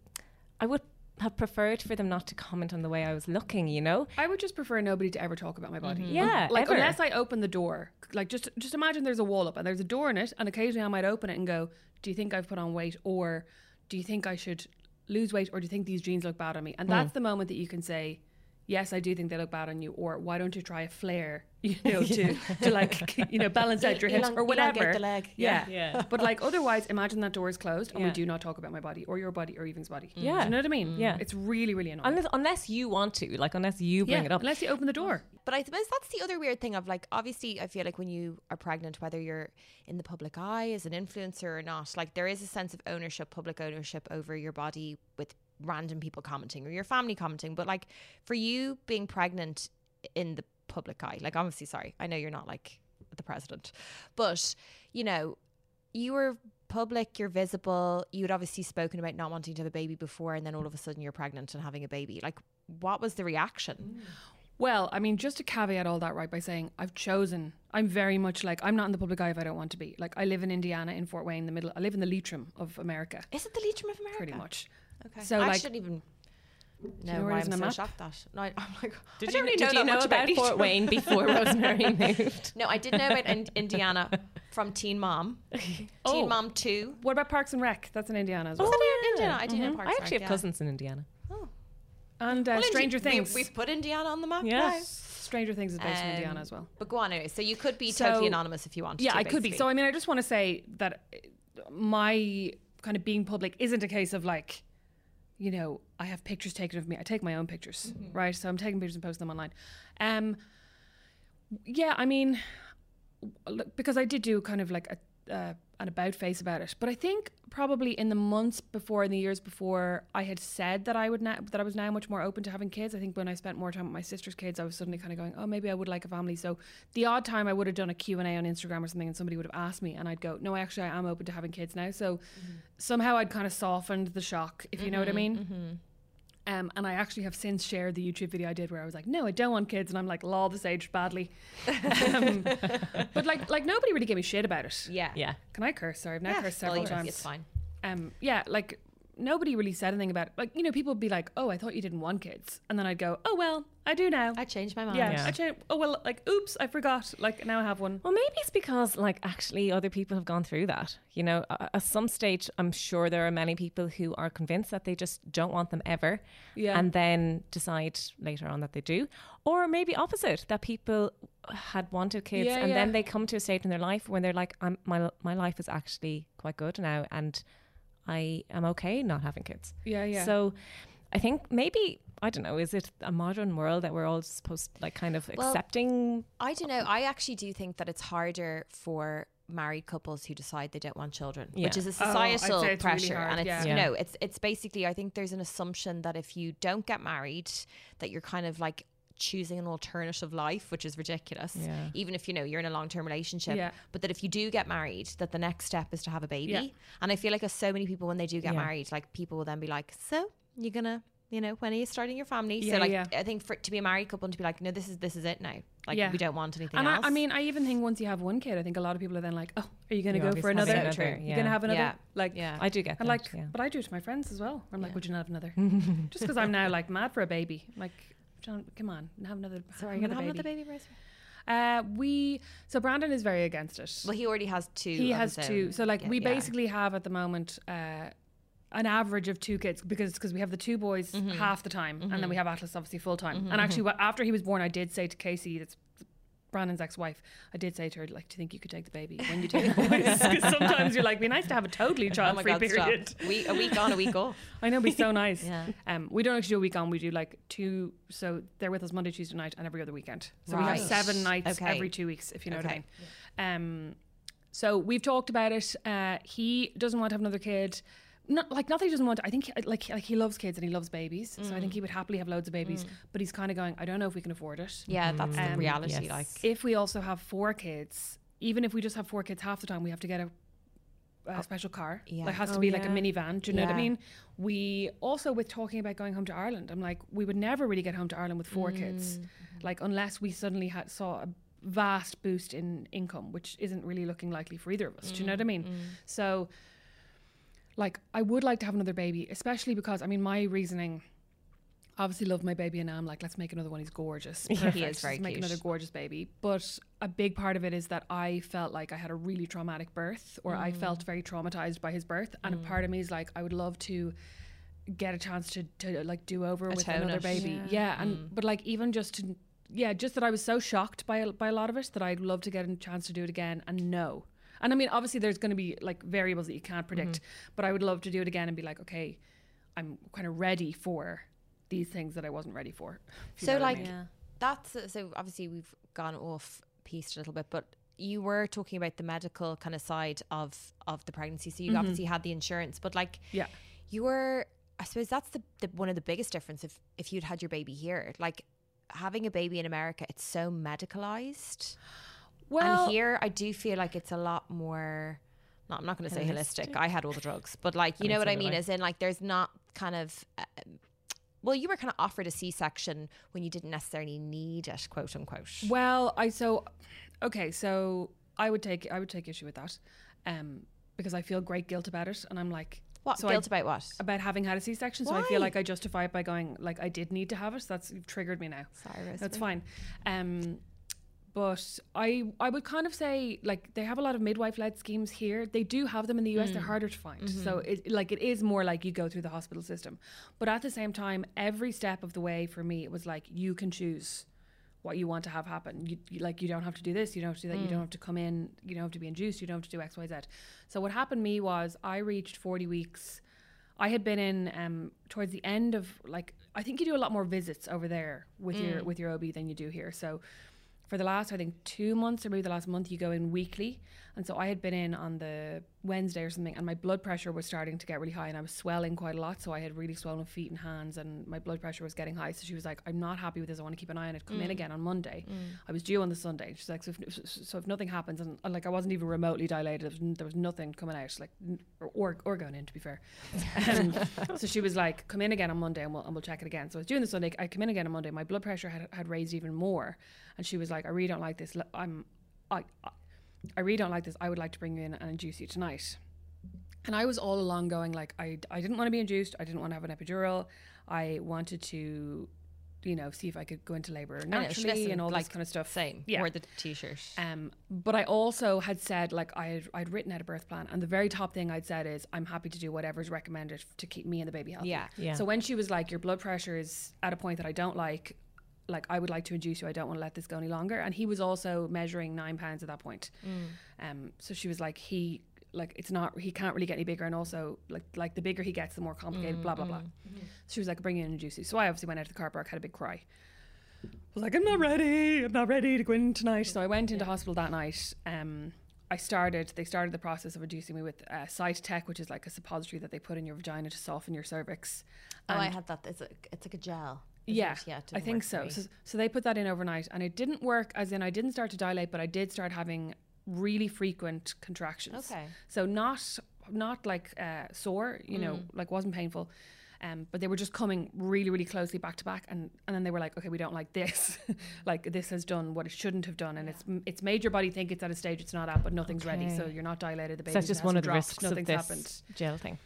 I would have preferred for them not to comment on the way I was looking you know I would just prefer nobody to ever talk about my body. Yeah, like ever. unless I open the door. Like just just imagine there's a wall up and there's a door in it, and occasionally I might open it and go, "Do you think I've put on weight, or do you think I should lose weight, or do you think these jeans look bad on me?" And hmm. that's the moment that you can say, yes, I do think they look bad on you, or why don't you try a flare, [LAUGHS] you know, to, to like, [LAUGHS] you know, balance out your hips or whatever. the leg. Yeah. Yeah. But like [LAUGHS] otherwise, imagine that door is closed and we do not talk about my body or your body or Aoibhinn's body. Yeah. Do you know what I mean? Mm. Yeah. It's really, really annoying. Unless, unless you want to, like, unless you bring yeah, it up. Unless you open the door. But I suppose that's the other weird thing of like, obviously, I feel like when you are pregnant, whether you're in the public eye as an influencer or not, like there is a sense of ownership, public ownership over your body with random people commenting or your family commenting. But like for you being pregnant in the public eye, like obviously, sorry, I know you're not like the president, but you know, you were public, you're visible, you'd obviously spoken about not wanting to have a baby before, and then all of a sudden you're pregnant and having a baby. Like, what was the reaction? Mm. Well, I mean, just to caveat all that right by saying I've chosen. I'm very much like I'm not in the public eye if I don't want to be. Like I live in Indiana in Fort Wayne, the middle. I live in the Leitrim of America, Is it the Leitrim of America? pretty much. Okay. So, I like- shouldn't even know, know where why I'm on so map? shocked that. No, I, [LAUGHS] I'm like, Did I you, don't really did know, you know much about Fort Wayne before [LAUGHS] Rosemary moved? No, I did know about in- Indiana [LAUGHS] from Teen Mom. Oh. Teen Mom 2. What about Parks and Rec? That's in Indiana as well. Was that in Indiana? I do know Mhm. Parks I actually Rec, have yeah. cousins in Indiana. Oh. And uh, Well, Stranger we- Things. We've put Indiana on the map Yeah. now. Stranger Things is based in Um, Indiana as well. But go on anyway. So you could be So- totally anonymous if you wanted Yeah, to. I could be. So I mean, I just want to say that uh, my kind of being public isn't a case of like, you know, I have pictures taken of me. I take my own pictures, Mm-hmm. right? So I'm taking pictures and posting them online. Um, yeah, I mean, because I did do kind of like a uh, an about face about it, but I think probably in the months before, in the years before, I had said that I would now that I was now much more open to having kids. I think when I spent more time with my sister's kids, I was suddenly kind of going, oh, maybe I would like a family. So the odd time I would have done a Q and A on Instagram or something, and somebody would have asked me, and I'd go, no, actually, I am open to having kids now. So mm-hmm. somehow I'd kind of softened the shock, if you know what I mm-hmm, mean. Mm-hmm. Um, and I actually have since shared the YouTube video I did where I was like, "No, I don't want kids," and I'm like, "Law, this aged badly." um, [LAUGHS] but like, like nobody really gave me shit about it. Yeah. Yeah. Can I curse? Sorry, I've now Yeah, cursed well, several you- times. It's fine. Um, yeah, like nobody really said anything about it. Like, you know, people would be like, "Oh, I thought you didn't want kids," and then I'd go, "Oh well, I do now." I changed my mind. yeah, Yeah. I changed. Oh well, like, oops, I forgot. Like now I have one. Well, maybe it's because, like, actually, other people have gone through that. You know, at some stage, I'm sure there are many people who are convinced that they just don't want them ever, Yeah. and then decide later on that they do, or maybe opposite that people had wanted kids, Yeah, and then they come to a stage in their life when they're like, "I'm my my life is actually quite good now, and I am okay not having kids." Yeah, yeah. So, I think maybe. I don't know. Is it a modern world that we're all supposed like kind of Well, accepting? I don't know. I actually do think that it's harder for married couples who decide they don't want children, which is a Oh, societal say it's really pressure. and it's yeah. you know, it's it's basically I think there's an assumption that if you don't get married, that you're kind of like choosing an alternative life, which is ridiculous. Yeah. Even if you know you're in a long term relationship. Yeah. But that if you do get married, that the next step is to have a baby. Yeah. And I feel like as so many people when they do get Yeah. married, like people will then be like, So you're gonna you know, when are you starting your family? Yeah, so like yeah. I think for to be a married couple and to be like, no, this is this is it now. Like Yeah. we don't want anything And I, else. I mean, I even think once you have one kid, I think a lot of people are then like, "Oh, are you going to go for obviously another? having another, You're going to have another?" Yeah. Like, yeah. I do get that. And like, yeah. but I do it to my friends as well. I'm like, would you not have another? [LAUGHS] Just because I'm now like mad for a baby. Like, John, come on, have another. Sorry, have another baby, Rosie? Uh, we so Brandon is very against it. Well, he already has two. he has two. So like, Yeah, we yeah. basically have at the moment. Uh, an average of two kids because because we have the two boys Mm-hmm. half the time and then we have Atlas obviously full time and actually after he was born I did say to Casey that's Brandon's ex-wife I did say to her like do you think you could take the baby when you [LAUGHS] take the boys because sometimes you're like be nice to have a totally Oh my child-free god, period Week, a week on, a week [LAUGHS] off. I know, it'd be so nice. Yeah. Um, we don't actually do a week on. We do like two. So they're with us Monday, Tuesday night, and every other weekend. So we have seven nights Okay. every two weeks, if you know what I Okay. mean. Um, so we've talked about it. Uh, he doesn't want to have another kid. Not like not that he doesn't want. To, I think like like he loves kids and he loves babies. So I Mm. think he would happily have loads of babies. But he's kind of going. I don't know if we can afford it. Yeah, that's the Um, reality. yes. Like, If we also have four kids, even if we just have four kids, half the time we have to get a, a special car. yeah. Like has to Oh, be like a minivan. Do you know what I mean? We also with talking about going home to Ireland. I'm like, we would never really get home to Ireland with four Mm. kids, like unless we suddenly had saw a vast boost in income, which isn't really looking likely for either of us. Do you know what I mean? Mm. So, like, I would like to have another baby, especially because I mean, my reasoning. Obviously, love my baby, and now I'm like, let's make another one. He's gorgeous. [LAUGHS] He is Perfect. very Let's make cute. another gorgeous baby. But a big part of it is that I felt like I had a really traumatic birth, or I Mm. felt very traumatized by his birth. And a part of me is like, I would love to get a chance to, to like do over with Atone another baby. Yeah. Yeah, and but like even just to yeah, just that I was so shocked by a- by a lot of it that I'd love to get a chance to do it again and no. And I mean, obviously, there's going to be like variables that you can't mm-hmm. predict, but I would love to do it again and be like, okay, I'm kind of ready for these things that I wasn't ready for. So, know what I like, mean. Yeah. That's uh, so obviously we've gone off piece a little bit, but you were talking about the medical kind of side of of the pregnancy. So you mm-hmm. obviously had the insurance, but like yeah. you were I suppose that's the, the one of the biggest difference if if you'd had your baby here. Like having a baby in America, it's so medicalized. Well, and here I do feel like it's a lot more no, I'm not going to say holistic. I had all the drugs, but like you know what I mean, I. as in like there's not kind of. Um, well, you were kind of offered a C-section when you didn't necessarily need it, quote unquote. Well, I so okay, so I would take I would take issue with that, um, because I feel great guilt about it, and I'm like, What so I- guilt about what? about having had a C-section. So I feel like I justify it by going like I did need to have it. So that's you've triggered me now. Sorry, That's fine. Um, but I I would kind of say like they have a lot of midwife led schemes here. They do have them in the US. Mm. They're harder to find. Mm-hmm. So it like it is more like you go through the hospital system. But at the same time, every step of the way for me, it was like you can choose what you want to have happen. You, you like you don't have to do this. You don't have to do that. You don't have to come in. You don't have to be induced. You don't have to do X Y Z. So what happened to me was I reached forty weeks. I had been in um, towards the end of like I think you do a lot more visits over there with your with your OB than you do here. So for the last I think two months or maybe the last month you go in weekly, and so I had been in on the Wednesday or something, and my blood pressure was starting to get really high, and I was swelling quite a lot. So I had really swollen feet and hands, and my blood pressure was getting high. So she was like, "I'm not happy with this. I want to keep an eye on it. Come in again on Monday." I was due on the Sunday. She's like, "So if, so if nothing happens, and, and like I wasn't even remotely dilated, there was, there was nothing coming out, like or, or or going in, to be fair." [LAUGHS] Um, so she was like, "Come in again on Monday, and we'll and we'll check it again." So I was doing the Sunday. I come in again on Monday. My blood pressure had had raised even more, and she was like, "I really don't like this. I'm, I, I, I really don't like this. I would like to bring you in and induce you tonight." And I was all along going like, I I didn't want to be induced. I didn't want to have an epidural. I wanted to, you know, see if I could go into labor naturally listen, and all like, this kind of stuff. Same. Yeah. Or the t-shirt. Um, but I also had said, like, I had, I'd written out a birth plan, and the very top thing I'd said is, I'm happy to do whatever's recommended to keep me and the baby healthy. Yeah. Yeah. So when she was like, your blood pressure is at a point that I don't like, like, I would like to induce you. I don't want to let this go any longer. And he was also measuring nine pounds at that point. Um, so she was like, he, like, it's not, he can't really get any bigger. And also, like, like the bigger he gets, the more complicated, blah, blah, blah. She was like, bring in and induce you. So I obviously went out to the car park, had a big cry. I was like, I'm not ready. I'm not ready to go in tonight. So I went into hospital that night. Um, I started. They started the process of inducing me with uh, Cytotec, which is like a suppository that they put in your vagina to soften your cervix. oh, I had that. It's, a, it's like a gel. Yeah, it? Yeah. it I think so. so. So they put that in overnight, and it didn't work. As in, I didn't start to dilate, but I did start having really frequent contractions. Okay. So not not like uh, sore, you know, Mm. like wasn't painful. Um, but they were just coming really, really closely back to back, and, and then they were like, "Okay, we don't like this. [LAUGHS] like this has done what it shouldn't have done, and it's it's made your body think it's at a stage it's not at, but nothing's ready. So you're not dilated. The baby So that's just one of the dropped, risks Nothing's of this happened. gel thing.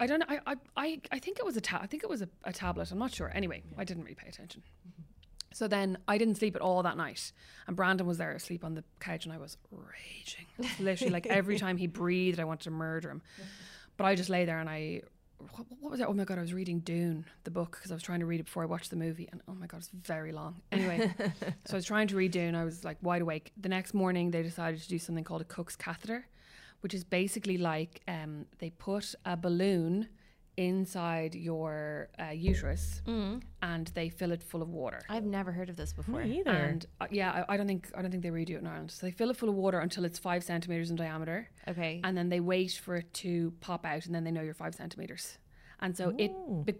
I don't know. I, I, I, think it was a ta- I think it was a, a tablet. I'm not sure. Anyway, I didn't really pay attention. So then I didn't sleep at all that night, and Brandon was there asleep on the couch, and I was raging. Literally, like every time he breathed, I wanted to murder him. But I just lay there and I. What, what was it? Oh my god! I was reading Dune, the book, because I was trying to read it before I watched the movie, and oh my god, it's very long. Anyway, [LAUGHS] so I was trying to read Dune. I was like wide awake. The next morning, they decided to do something called a Cook's catheter, which is basically like um, they put a balloon inside your uh, uterus and they fill it full of water. I've never heard of this before. Me either. And uh, yeah, I, I don't think I don't think they redo it in Ireland. So they fill it full of water until it's five centimeters in diameter, Okay. and then they wait for it to pop out, and then they know you're five centimeters. And so it, be,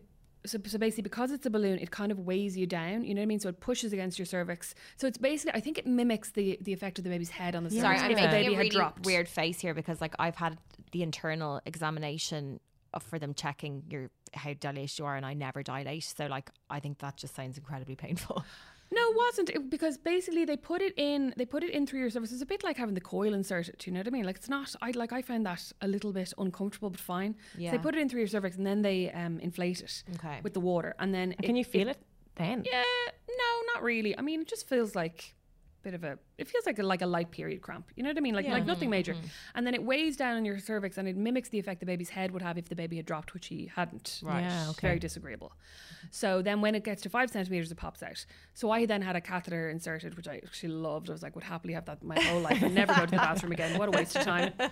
so, so basically, because it's a balloon, it kind of weighs you down. You know what I mean? So it pushes against your cervix. So it's basically, I think it mimics the the effect of the baby's head on the Yeah. Sorry, I'm making a really dropped. weird face here because like I've had the internal examination for them checking your how dilated you are, and I never dilate. So like I think that just sounds incredibly painful. [LAUGHS] No, it wasn't it, because basically they put it in. They put it in through your cervix. It's a bit like having the coil inserted. Do you know what I mean? Like it's not. I like. I found that a little bit uncomfortable, but fine. So Yeah. they put it in through your cervix and then they um, inflate it Okay. with the water, and then And can you feel it then? Yeah, no, not really. I mean, it just feels like bit of a it feels like a like a light period cramp. You know what I mean? Like Yeah. like nothing major. And then it weighs down on your cervix and it mimics the effect the baby's head would have if the baby had dropped, which he hadn't. Right. Yeah, okay. Very disagreeable. So then when it gets to five centimeters, it pops out. So I then had a catheter inserted, which I actually loved. I was like, would happily have that my whole life and never go to the bathroom again. What a waste of time. [LAUGHS]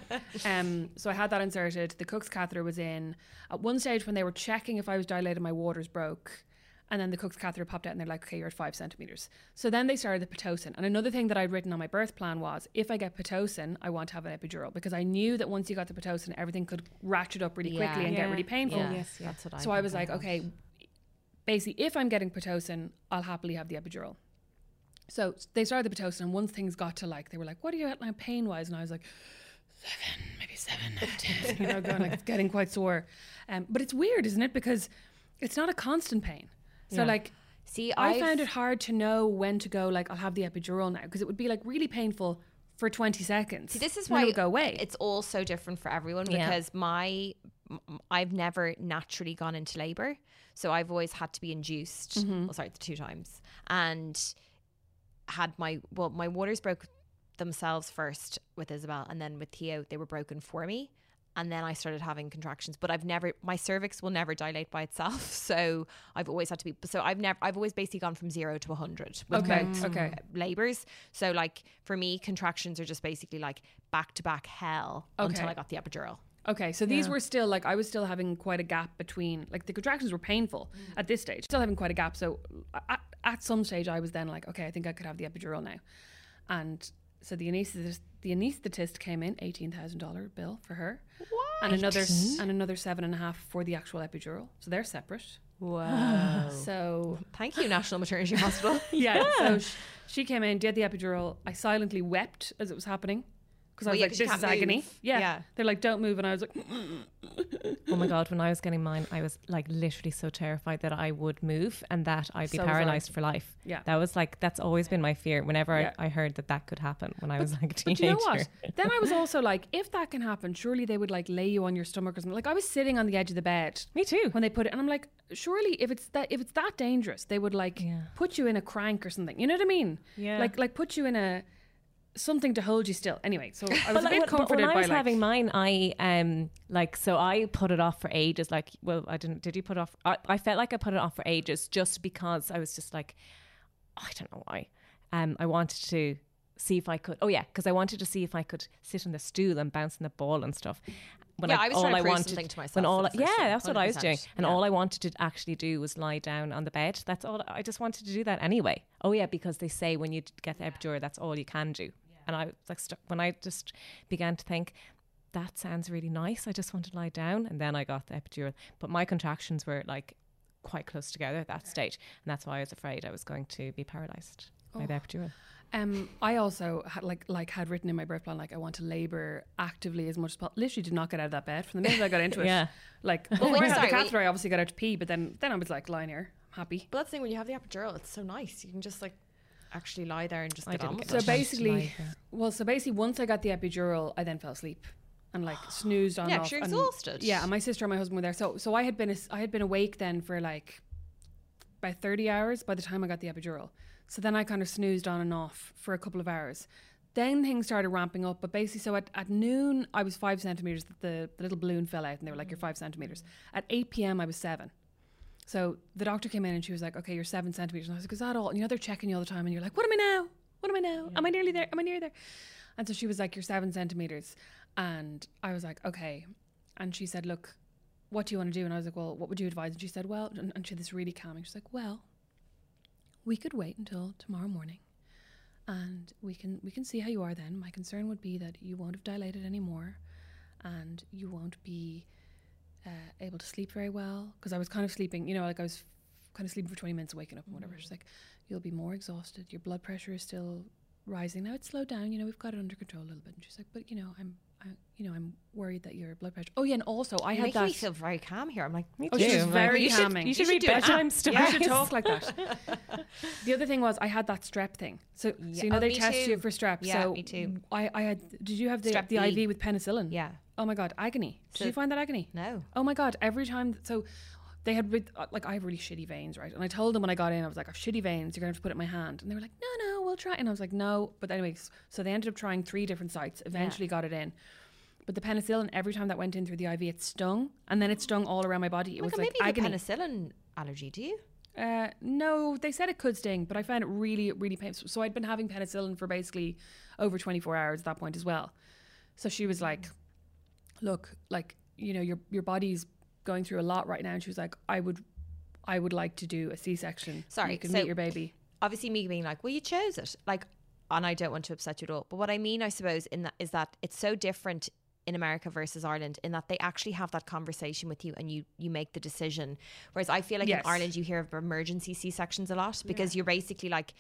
Um, so I had that inserted. The cook's catheter was in. At one stage, when they were checking if I was dilated, my waters broke. And then the cook's catheter popped out and they're like, okay, you're at five centimeters. So then they started the Pitocin. And another thing that I'd written on my birth plan was if I get Pitocin, I want to have an epidural because I knew that once you got the Pitocin, everything could ratchet up really quickly Yeah. and get really painful. Yeah, yes, yeah. that's what I. So I was like, okay, basically, if I'm getting Pitocin, I'll happily have the epidural. So they started the Pitocin, and once things got to like, they were like, what are you at now pain wise? And I was like, seven, maybe seven, [LAUGHS] ten. You know, going like, it's getting quite sore. Um, but it's weird, isn't it? Because it's not a constant pain. So, Yeah. like, See, I I've- found it hard to know when to go, like, I'll have the epidural now, because it would be like really painful for 20 seconds. See, this is why it would go away. It's all so different for everyone Yeah. because my I've never naturally gone into labor, so I've always had to be induced. Mm-hmm. Well, sorry, the two times, and had my well, my waters broke themselves first with Isabel, and then with Theo, they were broken for me. And then I started having contractions, but I've never, my cervix will never dilate by itself. [LAUGHS] So I've always had to be, so I've never, I've always basically gone from zero to 100 with Okay, both okay. Uh, labors. So like for me, contractions are just basically like back to back hell until I got the epidural. Okay, so these Yeah. were still like I was still having quite a gap between like the contractions were painful mm. at this stage. Still having quite a gap. So at, at some stage I was then like, okay, I think I could have the epidural now. And so the anesthetist the anesthetist came in, eighteen thousand dollar bill for her. And another s- and another seven and a half for the actual epidural. So they're separate. Wow. So [LAUGHS] Thank you, National Maternity Hospital. [LAUGHS] yeah, so [LAUGHS] sh- she came in, did the epidural. I silently wept as it was happening. Because I was yeah, like, this is can't agony. Yeah. Yeah. They're like, don't move. And I was like, Oh my god, when I was getting mine, I was like literally so terrified that I would move and that I'd be So paralyzed for life. Yeah. That was like that's always been my fear. Whenever Yeah. I, I heard that that could happen when I was like a But teenager. you know what? Then I was [LAUGHS] also like, if that can happen, surely they would like lay you on your stomach or something. Like I was sitting on the edge of the bed Me too. when they put it, and I'm like, surely if it's that if it's that dangerous, they would like Yeah. put you in a crank or something. You know what I mean? Yeah. Like like put you in a something to hold you still. Anyway, so I was But a bit like, comforted when I by was like, having mine, I um like so I put it off for ages. Like, well, I didn't. Did you put it off? I, I felt like I put it off for ages just because I was just like, I don't know why. Um, I wanted to see if I could. Oh yeah, because I wanted to see if I could sit on the stool and bounce on the ball and stuff. When Yeah, I was all trying to I prove wanted, something to myself When all I- yeah, that's what I was doing, and yeah. all I wanted to actually do was lie down on the bed. That's all. I just wanted to do that anyway. Oh yeah, because they say when you get the epidural, that's all you can do. And I was like, st- when I just began to think, that sounds really nice. I just want to lie down, and then I got the epidural. But my contractions were like quite close together at that stage, and that's why I was afraid I was going to be paralyzed by the epidural. Um, I also had like like had written in my birth plan like I want to labour actively as much as possible. Literally did not get out of that bed from the minute I got into [LAUGHS] it. Yeah. Like Well, [LAUGHS] before wait, I had sorry, the wait. catheter, I obviously got out to pee, but then then I was like lying here, I'm happy. But that's the thing when you have the epidural, it's so nice. You can just like actually lie there and just I get on with get So a chance basically, well, so basically, once I got the epidural, I then fell asleep and like [GASPS] snoozed on Yeah, off. 'cause you're and- exhausted. Yeah, and my sister and my husband were there. So so I had been as- I had been awake then for like by thirty hours by the time I got the epidural. So then I kind of snoozed on and off for a couple of hours. Then things started ramping up, but basically, so at, at noon I was five centimeters. The, the little balloon fell out, and they were like, "You're mm. five centimeters." At eight p.m. I was seven. So the doctor came in and she was like, "Okay, you're seven centimeters." And I was like, "Is that all?" And you know they're checking you all the time, and you're like, "What am I now? What am I now? Am I nearly there? Am I near there?" And so she was like, "You're seven centimeters," and I was like, "Okay." And she said, "Look, what do you want to do?" And I was like, "Well, what would you advise?" And she said, "Well," and, and she had this really calming. She's like, "Well, we could wait until tomorrow morning." And we can we can see how you are then. My concern would be that you won't have dilated anymore, and you won't be uh, able to sleep very well because I was kind of sleeping, you know, like I was kind of sleeping for 20 minutes, waking up and whatever. She's like, you'll be more exhausted. Your blood pressure is still rising. Now it's slowed down, you know, we've got it under control a little bit. And she's like, but you know, I'm, I, you know, I'm worried that your blood pressure. Oh yeah, and also I You had make that. me feel very calm here. I'm like, Me Oh, too. she's I'm very you calming. Should, you should You read should do an bedtime app. stories. I should talk like that. [LAUGHS] the other thing was I had that strep thing. So, Yeah. so you know Oh, they me test you for strep. Yeah, so me too. I, I had. Did you have the Strep the B. IV with penicillin? yeah, Oh my god, agony. Did So- you find that agony? no. Oh my god! Every time, so they had with- uh, like I have really shitty veins, right? And I told them when I got in, I was like, "I have shitty veins. You're gonna have to put it in my hand." And they were like, "No, no, we'll try." And I was like, "No." But anyways, so they ended up trying three different sites. Eventually, got it in. But the penicillin, every time that went in through the IV, it stung, and then it stung all around my body. It Oh my was God, like maybe you have agony. a penicillin allergy, do you? Uh, no, they said it could sting, but I found it really, really painful. So I'd been having penicillin for basically over 24 hours at that point as well. So she was like, "Look, like you know, your your body's going through a lot right now." And she was like, "I would, I would like to do a C-section. Sorry, you can so- meet your baby." Obviously, me being like, well, you chose it. Like, and I don't want to upset you at all. But what I mean, I suppose, in that is that it's so different in America versus Ireland in that they actually have that conversation with you and you you make the decision. Whereas I feel like Yes. in Ireland you hear of emergency C sections a lot because you're basically like,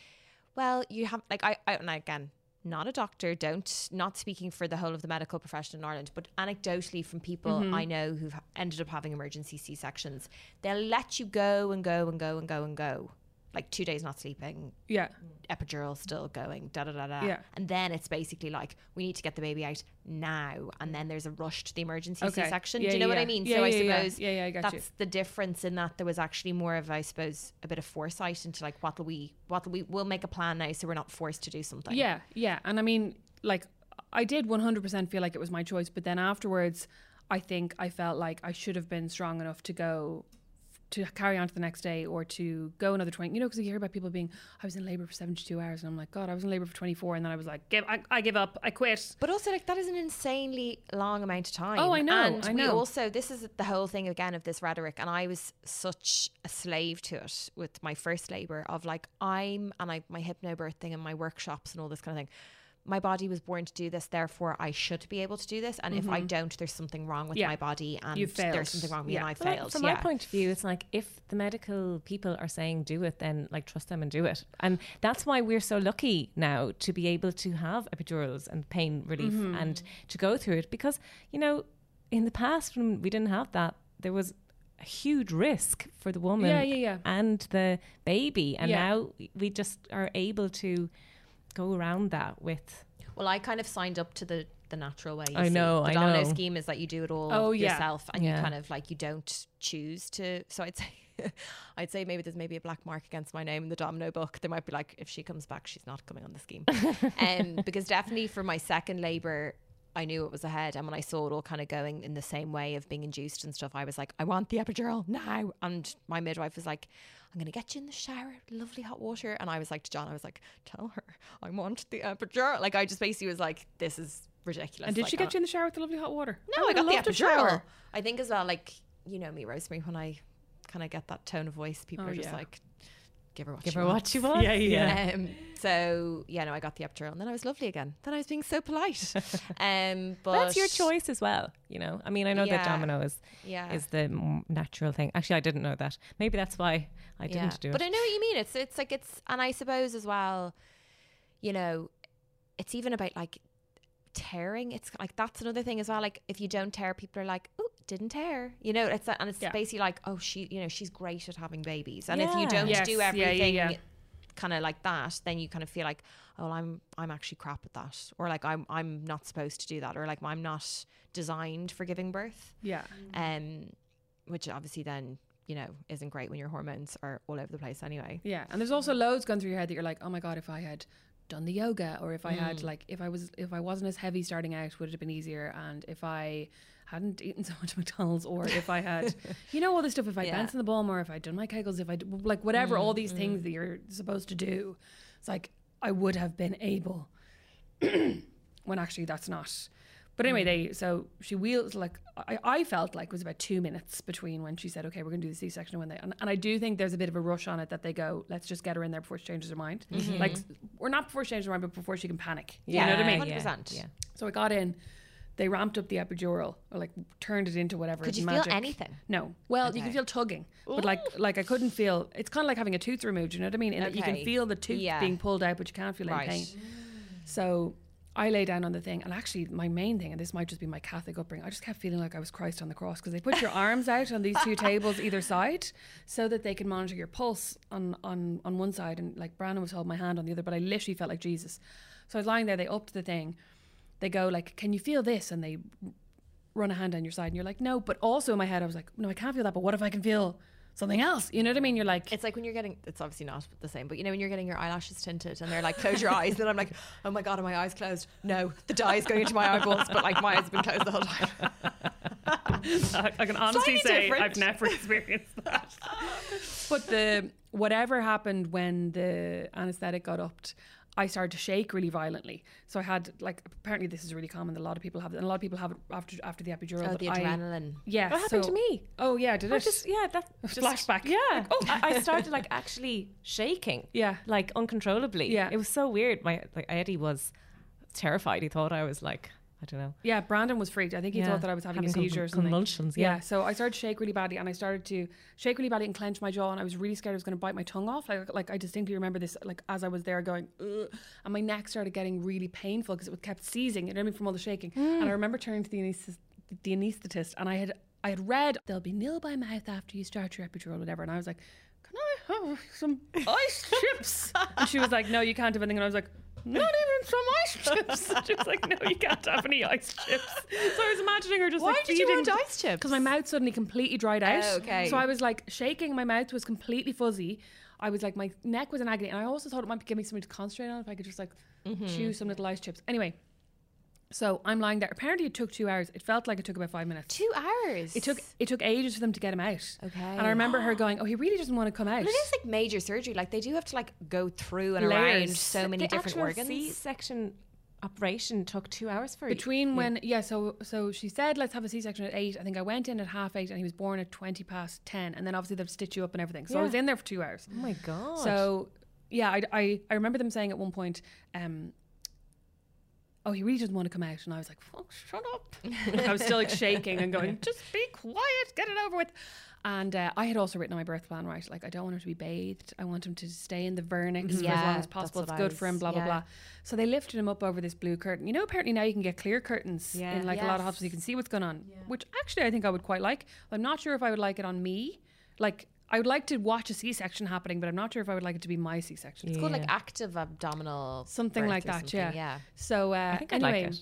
well, you have like I, I and again. Not a doctor, don't not speaking for the whole of the medical profession in Ireland, but anecdotally from people mm-hmm. I know who've ended up having emergency C sections, they'll let you go and go and go and go and go. Like two days not sleeping, Yeah, epidural still going, da da da da. Yeah. And then it's basically like we need to get the baby out now, and then there's a rush to the emergency Okay. C-section. Yeah, Do you know what. I mean? Yeah, so I yeah, yeah. suppose Yeah, yeah, I got that's you. the difference in that there was actually more of, I suppose, a bit of foresight into like what'll we, what'll we, we'll make a plan now, so we're not forced to do something. Yeah, yeah. And I mean, like, I did 100% feel like it was my choice, but then afterwards, I think I felt like I should have been strong enough to go to carry on to the next day or to go another 20 you know because you hear about people being i was in labor for 72 hours and i'm like god i was in labor for 24 and then i was like give i, I give up i quit But also, like that is an insanely long amount of time. Oh, I know, And I we know. also, this is the whole thing again of this rhetoric, and I was such a slave to it with my first labor of like I'm and I my hypnobirth thing and my workshops and all this kind of thing. My body was born to do this, therefore I should be able to do this. And if I don't, there's something wrong with Mm-hmm. Yeah. my body, and there's something wrong with me, Yeah. and I Well, like, failed. from yeah. my point of view, it's like if the medical people are saying do it, then like trust them and do it. And that's why we're so lucky now to be able to have epidurals and pain relief Mm-hmm. and to go through it because, you know, in the past when we didn't have that, there was a huge risk for the woman Yeah, yeah, yeah. and the baby. And Yeah. now we just are able to go around that with Well, I kind of signed up to the the natural way. I see. know, The I domino know. scheme is that you do it all Oh, yeah. yourself, and Yeah. you kind of like you don't choose to. So I'd say, [LAUGHS] I'd say maybe there's maybe a black mark against my name in the domino book. They might be like, if she comes back, she's not coming on the scheme. [LAUGHS] um, because definitely for my second labor. I knew it was ahead, and when I saw it all kind of going in the same way of being induced and stuff, I was like, I want the epidural now. And my midwife was like, I'm going to get you in the shower, lovely hot water. And I was like to John, I was like, tell her I want the epidural. Like, I just basically was like, this is ridiculous. and did Like, she I- get uh you in the shower with the lovely hot water No, oh, I, would got the epidural. I think as well, like, you know me, Rosemary, when I kind of get that tone of voice, people Oh, are just yeah. like, give her what give she her wants. what she [LAUGHS] wants. Yeah, yeah. Um, so yeah, no, I got the epidural, and then I was lovely again. Then I was being so polite. [LAUGHS] um, but That's your choice as well, you know. I mean, I know that domino is Yeah, is the natural thing. Actually, I didn't know that. Maybe that's why I didn't do it. But I know what you mean. It's it's like it's, and I suppose as well, you know, it's even about like tearing. It's like that's another thing as well. Like if you don't tear, people are like, "Oh, didn't tear," you know. It's and it's Yeah. basically like, "Oh, she, you know, she's great at having babies," and if you don't Yes, do yeah, yeah, everything. yeah. Kind of like that, then you kind of feel like, oh, I'm I'm actually crap at that, or like I'm I'm not supposed to do that, or like I'm not designed for giving birth yeah um, which obviously then you know isn't great when your hormones are all over the place anyway. Yeah, and there's also loads going through your head that you're like, oh my god, if I had done the yoga, or if I Mm. had like, if I was, if I wasn't as heavy starting out, would it have been easier? And if I hadn't eaten so much [LAUGHS] McDonald's, or if I had, [LAUGHS] you know, all this stuff, if I Yeah. danced in the ball more, if I'd done my kegels, if I like whatever, all Mm, these things mm, that mm. you're supposed to do, it's like I would have been able. [CLEARS THROAT] when actually that's not. But anyway, mm. they so she wheels like I, I felt like it was about two minutes between when she said, "Okay, we're going to do the C-section," and when they and, and I do think there's a bit of a rush on it that they go, "Let's just get her in there before she changes her mind." Mm-hmm. Like, or not before she changes her mind, but before she can panic. you know what I mean? Yeah, 100%. Yeah. So I got in. They ramped up the epidural, or like turned it into whatever. Could you magic. feel anything? No. Well, you can feel tugging, but like like I couldn't feel. It's kind of like having a tooth removed. You know what I mean? In that you can feel the tooth Yeah. being pulled out, but you can't feel any Right. pain. So I lay down on the thing, and actually, my main thing, and this might just be my Catholic upbringing, I just kept feeling like I was Christ on the cross because they put your arms out on these two [LAUGHS] tables either side, so that they can monitor your pulse on on on one side, and like Brandon was holding my hand on the other, but I literally felt like Jesus. So I was lying there. They upped the thing. They go like, "Can you feel this?" And they run a hand down your side, and you're like, "No." But also in my head, I was like, "No, I can't feel that." But what if I can feel something else. You know what I mean? You're like, It's like when you're getting, it's obviously not the same, but you know, when you're getting your eyelashes tinted and they're like, close your eyes. Then I'm like, oh my God, are my eyes closed? No, the dye is going into my eyeballs, but like my eyes have been closed the whole time. I [LAUGHS] I can honestly Slightly say different. I've never experienced that. but the whatever happened when the anesthetic got upped, I started to shake really violently. So I had like apparently this is really common. A lot of people have it, and a lot of people have it after after the epidural. Oh, but the I- adrenaline. Yeah, What happened so- to me? Oh yeah, did I it? just yeah, that [LAUGHS] just, Flashback. Yeah. [LAUGHS] Oh, I, I started like actually shaking. [LAUGHS] Yeah. Like uncontrollably. Yeah. It was so weird. My like Eddie was terrified. He thought I was like I don't know. Yeah, Brandon was freaked. I think he Yeah, thought that I was having, having a seizure or something. convulsions, Yeah. yeah. So I started to shake really badly, and I started to shake really badly and clench my jaw, and I was really scared I was going to bite my tongue off. Like, like I distinctly remember this, like as I was there going, Ugh, and my neck started getting really painful because it was kept seizing. You know what I mean from all the shaking. Mm. And I remember turning to the anesthetist, the anesthetist, and I had I had read there'll be nil by mouth after you start your epidural, or whatever, and I was like. Can I have some ice chips? [LAUGHS] And she was like, No, you can't have anything. And I was like, Not even some ice chips. [LAUGHS] She was like, No, you can't have any ice chips. So I was imagining her just Why like did you feeding want ice chips? because my mouth suddenly completely dried out. Oh, okay. So I was like shaking. My mouth was completely fuzzy. I was like, my neck was in agony, and I also thought it might give me something to concentrate on if I could just like Mm-hmm. chew some little ice chips. Anyway, so I'm lying there. Apparently, it took two hours. It felt like it took about five minutes. Two hours. It took it took ages for them to get him out. Okay. And I remember her [GASPS] going, "Oh, he really doesn't want to come out." But it is like major surgery. Like they do have to like go through and Layers. around so many the different actual organs. C-section operation took two hours for you. Between when yeah, so so she said let's have a C section at eight. I think I went in at half eight, and he was born at twenty past ten. And then obviously they'll stitch you up and everything. So I was in there for two hours. Oh my god. So yeah, I, I, I remember them saying at one point, um, oh, he really doesn't want to come out. And I was like, fuck, shut up. [LAUGHS] I was still like shaking and going, just be quiet, get it over with. And uh, I had also written on my birth plan, right? Like, I don't want him to be bathed. I want him to stay in the vernix for as long as possible. It's good for him, blah, blah, yeah. blah. So they lifted him up over this blue curtain. You know, apparently now you can get clear curtains Yeah. in like a lot of Yes. hospitals. You can see what's going on, which actually I think I would quite like. I'm not sure if I would like it on me. Like, I would like to watch a C section happening, but I'm not sure if I would like it to be my C section. It's called like active abdominal Something like that, something, yeah. Yeah. So uh, think I'd like anyway, it.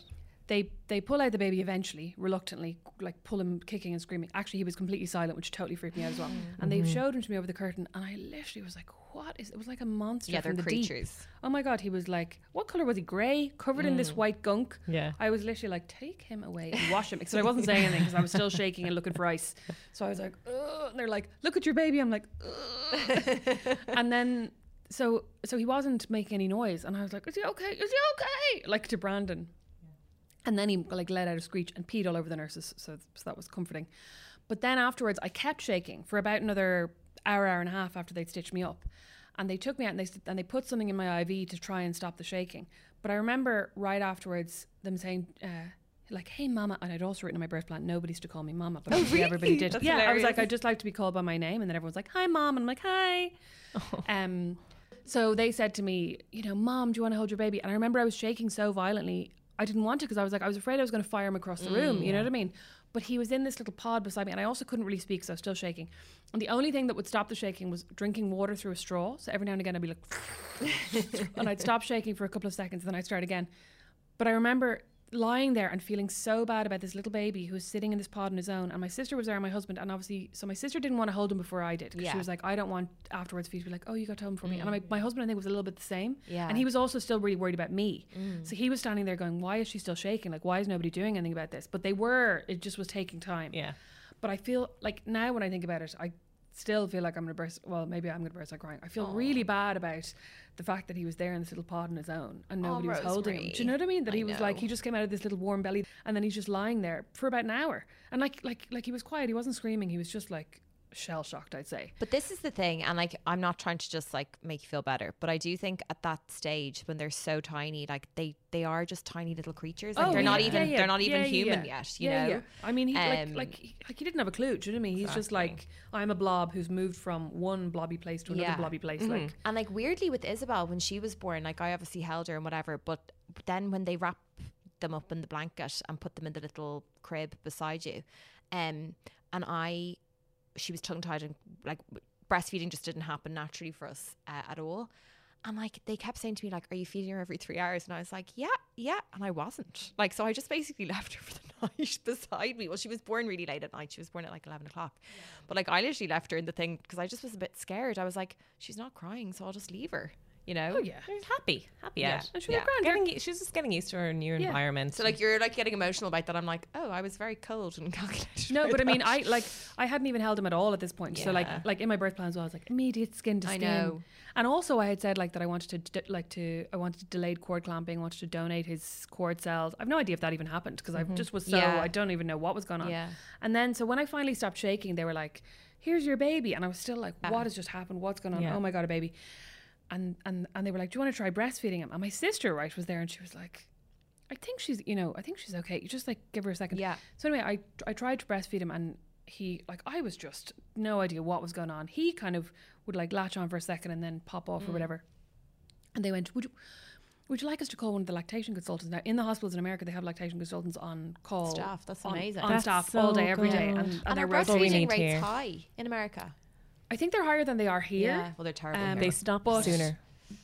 They they pull out the baby eventually, reluctantly, like pull him kicking and screaming. Actually, he was completely silent, which totally freaked me out as well. And Mm-hmm. they showed him to me over the curtain, and I literally was like, "What is?" It was like a monster Yeah, they're from the deep. creatures. Oh my god, he was like, what color was he? Grey, covered in this white gunk. Yeah. I was literally like, take him away and wash him. Because I wasn't saying anything because I was still [LAUGHS] shaking and looking for ice. So I was like, Ugh. and they're like, look at your baby. I'm like, Ugh. and then so so he wasn't making any noise, and I was like, is he okay? Is he okay? Like to Brandon. And then he like let out a screech and peed all over the nurses, so, so that was comforting. But then afterwards, I kept shaking for about another hour, hour and a half after they'd stitched me up, and they took me out and they and they put something in my IV to try and stop the shaking. But I remember right afterwards them saying. Uh, like, hey, mama, and I'd also written in my birth plan, nobody's to call me mama, but obviously everybody did. That's yeah, I was like. I'd just like to be called by my name, and then everyone's like, hi, mom, and I'm like, hi. Um, so they said to me, you know, mom, do you want to hold your baby? And I remember I was shaking so violently, I didn't want to because I was like, I was afraid I was going to fire him across the room. You know mm, what I mean? But he was in this little pod beside me, and I also couldn't really speak, so I was still shaking. And the only thing that would stop the shaking was drinking water through a straw. So every now and again, I'd be like, [LAUGHS] and I'd stop shaking for a couple of seconds, then I'd start again. But I remember lying there and feeling so bad about this little baby who was sitting in this pod on his own. And my sister was there and my husband. And obviously, so my sister didn't want to hold him before I did. 'cause Yeah. She was like, I don't want afterwards for you to be like, oh, you got to hold him for me. And my, mm. my husband, I think, was a little bit the same. Yeah. And he was also still really worried about me. Mm. So he was standing there going, why is she still shaking? Like, why is nobody doing anything about this? But they were, it just was taking time. yeah. But I feel like now when I think about it, I still feel like I'm gonna burst. Well, maybe I'm gonna burst out crying. I feel really bad about the fact that he was there in this little pod on his own and Oh, nobody was holding him. Do you know what I mean? That I he was like he just came out of this little warm belly and then he's just lying there for about an hour and like like like he was quiet. He wasn't screaming. He was just like shell shocked. I'd say. But this is the thing, and like I'm not trying to just like make you feel better, but I do think at that stage when they're so tiny, like they they are just tiny little creatures. Like Oh, they're not yeah, even yeah, yeah. they're not even Yeah, yeah, human yeah. yet. You know. I mean, he Um, like like he- like he didn't have a clue. Do you know what I mean? He's just like I'm a blob who's moved from one blobby place to another blobby place. Like And like weirdly with Isabel when she was born, like I obviously held her and whatever, but then when they wrap them up in the blanket and put them in the little crib beside you, um, and I, she was tongue tied and like breastfeeding just didn't happen naturally for us uh, at all. And like they kept saying to me, like, "Are you feeding her every three hours?" And I was like, "Yeah, yeah," and I wasn't. Like, so I just basically [LAUGHS] left her for the [LAUGHS] night beside me. Well, she was born really late at night. She was born at like 11 o'clock. But like, I literally left her in the thing because I just was a bit scared. I was like, she's not crying, so I'll just leave her, you know? Oh yeah. happy, happy Yeah. out. And she was Yeah. like, "Grand, Getting, she's just getting used to her new Yeah. environment. So like, you're like getting emotional about that. I'm like, oh, I was very cold and [LAUGHS] calculated. No, but I mean. I like I hadn't even held him at all at this point. Yeah. So like like in my birth plan as well, I was like immediate skin to I skin. know. And also, I had said like that I wanted to d- like to I wanted to delayed cord clamping, wanted to donate his cord cells. I've no idea if that even happened because I mm-hmm. just was so. I don't even know what was going on. Yeah. And then so when I finally stopped shaking, they were like, "Here's your baby," and I was still like, uh-huh. "What has just happened? What's going on? Oh my god, a baby!" And and and they were like, "Do you want to try breastfeeding him?" And my sister right was there, and she was like. I think she's, you know, I think she's okay. You just like give her a second. Yeah. So anyway, I I tried to breastfeed him, and he like I was just no idea what was going on. He kind of would like latch on for a second and then pop Mm. off or whatever. And they went, "Would you would you like us to call one of the lactation consultants?" Now in the hospitals in America, they have lactation consultants on call Staff, that's on- amazing. on That's staff so all day every day, good. and, and, And they're are what we breastfeeding rates here. high in America? I think they're higher than they are here. Yeah. Well, they're terrible. Um, here. they stop But- sooner.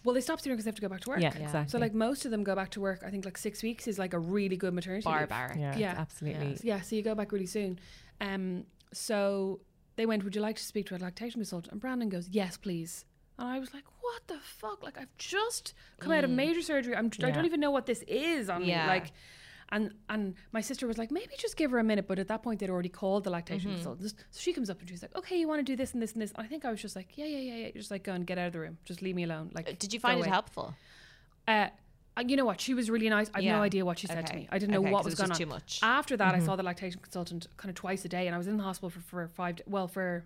Well, they stop sooner because they have to go back to work. Yeah, Yeah. exactly. So like most of them go back to work. I think like six weeks is like a really good maternity leave. barbaric. yeah, yeah. absolutely. Yeah, so you go back really soon. Um, so they went, Would you like to speak to a lactation consultant? And Brandon goes, Yes, please. And I was like, What the fuck? Like, I've just come out of major surgery. I'm, I don't even know what this is on Yeah. me. Like, and and my sister was like, maybe just give her a minute. But at that point, they'd already called the lactation consultant. So she comes up and she's like, okay, you want to do this and this and this. And I think I was just like, yeah, yeah, yeah, yeah. Just like, go and get out of the room. Just leave me alone. Like, Uh, Did you find it away. helpful? Uh, uh, you know what? She was really nice. I have Yeah. no idea what she said to me. I didn't know Okay, what 'cause was was going on. too much. After that, I saw the lactation consultant kind of twice a day, and I was in the hospital for, for five. d- Well, for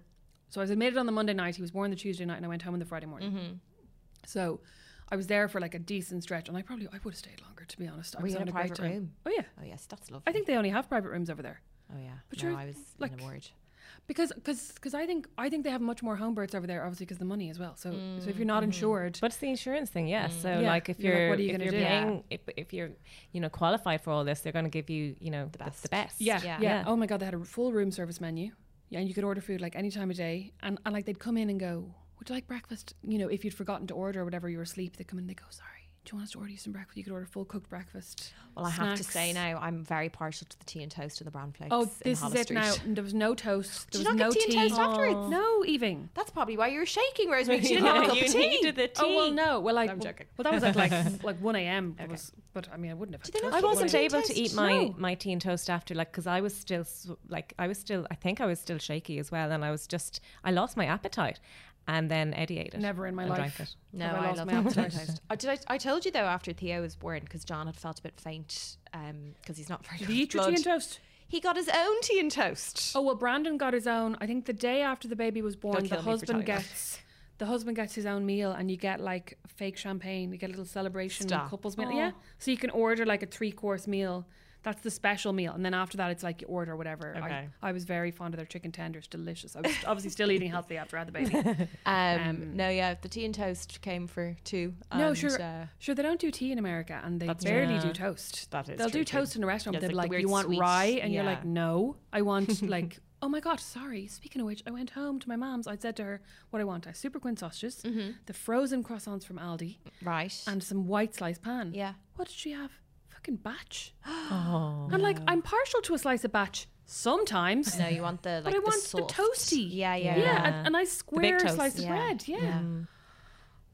so I was admitted on the Monday night. He was born the Tuesday night, and I went home on the Friday morning. Mm-hmm. So I was there for like a decent stretch, and I probably I would have stayed longer to be honest. I Were was you in a private time. room? Oh yeah, Oh yes, that's lovely. I think they only have private rooms over there Oh yeah. But no, you're, I was like- in a ward. because because because I think I think they have much more home births over there, obviously because the money as well. So so Mm, if you're not mm-hmm. insured, But it's the insurance thing, yes. So Yeah. like if You're you're, what are you if gonna you're do? paying, if, if you're you know qualified for all this, they're going to give you you know the best. The best. Yeah, yeah, Yeah. Oh my god, they had a full room service menu. Yeah, and you could order food like any time of day, and, and like they'd come in and go, "Would you like breakfast?" You know, if you'd forgotten to order or whatever, you were asleep. They'd come in, and they go, "Sorry, do you want us to order you some breakfast?" You could order full cooked breakfast. Well, I have to say now, I'm very partial to the tea and toast and the brown flakes. Oh, this is it Street. now. And there was no toast. There Did you was not no get tea and toast afterwards? No, even. That's probably why you were shaking, Rosemary. You [LAUGHS] didn't Yeah, have a cup of tea. needed the tea. Oh well, no. Well, like, I'm well, joking. well, that was at like [LAUGHS] like one a.m. Was, but I mean, I wouldn't have. Had I wasn't able to eat my No. my tea and toast after like because I was still like I was still I think I was still shaky as well and I was just I lost my appetite and then Eddie ate it. Never in my life. drank it. No, I I, love my tea and appetite? toast. Uh, did I, I told you though after Theo was born because John had felt a bit faint because he's not very Did good you with eat your tea and toast? He got his own tea and toast. Oh well, Brandon got his own. I think the day after the baby was born, the husband gets the husband gets his own meal, and you get like fake champagne. You get a little celebration Stop. couples meal. Yeah, so you can order like a three course meal. That's the special meal, and then after that, it's like you order whatever. Okay. I, I was very fond of their chicken tenders, delicious. I was obviously still eating healthy after I had the baby. [LAUGHS] Um, Um, no, yeah, the tea and toast came for two. No, sure. Uh, Sure, they don't do tea in America, and they barely true. do toast. That is They'll do too. toast in a restaurant. Yeah, but they'll like like, "You want sweet- rye?" And you're like, "No, I want [LAUGHS] like." Oh my god, sorry. Speaking of which, I went home to my mom's. I said to her what I want: I Superquinn sausages, Mm-hmm. the frozen croissants from Aldi, right. and some white sliced pan. yeah. What did she have? Fucking batch. [GASPS] Oh. I'm like, I'm partial to a slice of batch sometimes. No, you want the like But I want the soft. toasty. Yeah, yeah, Yeah, yeah. a, a nice square toast. slice of Yeah. bread. Yeah.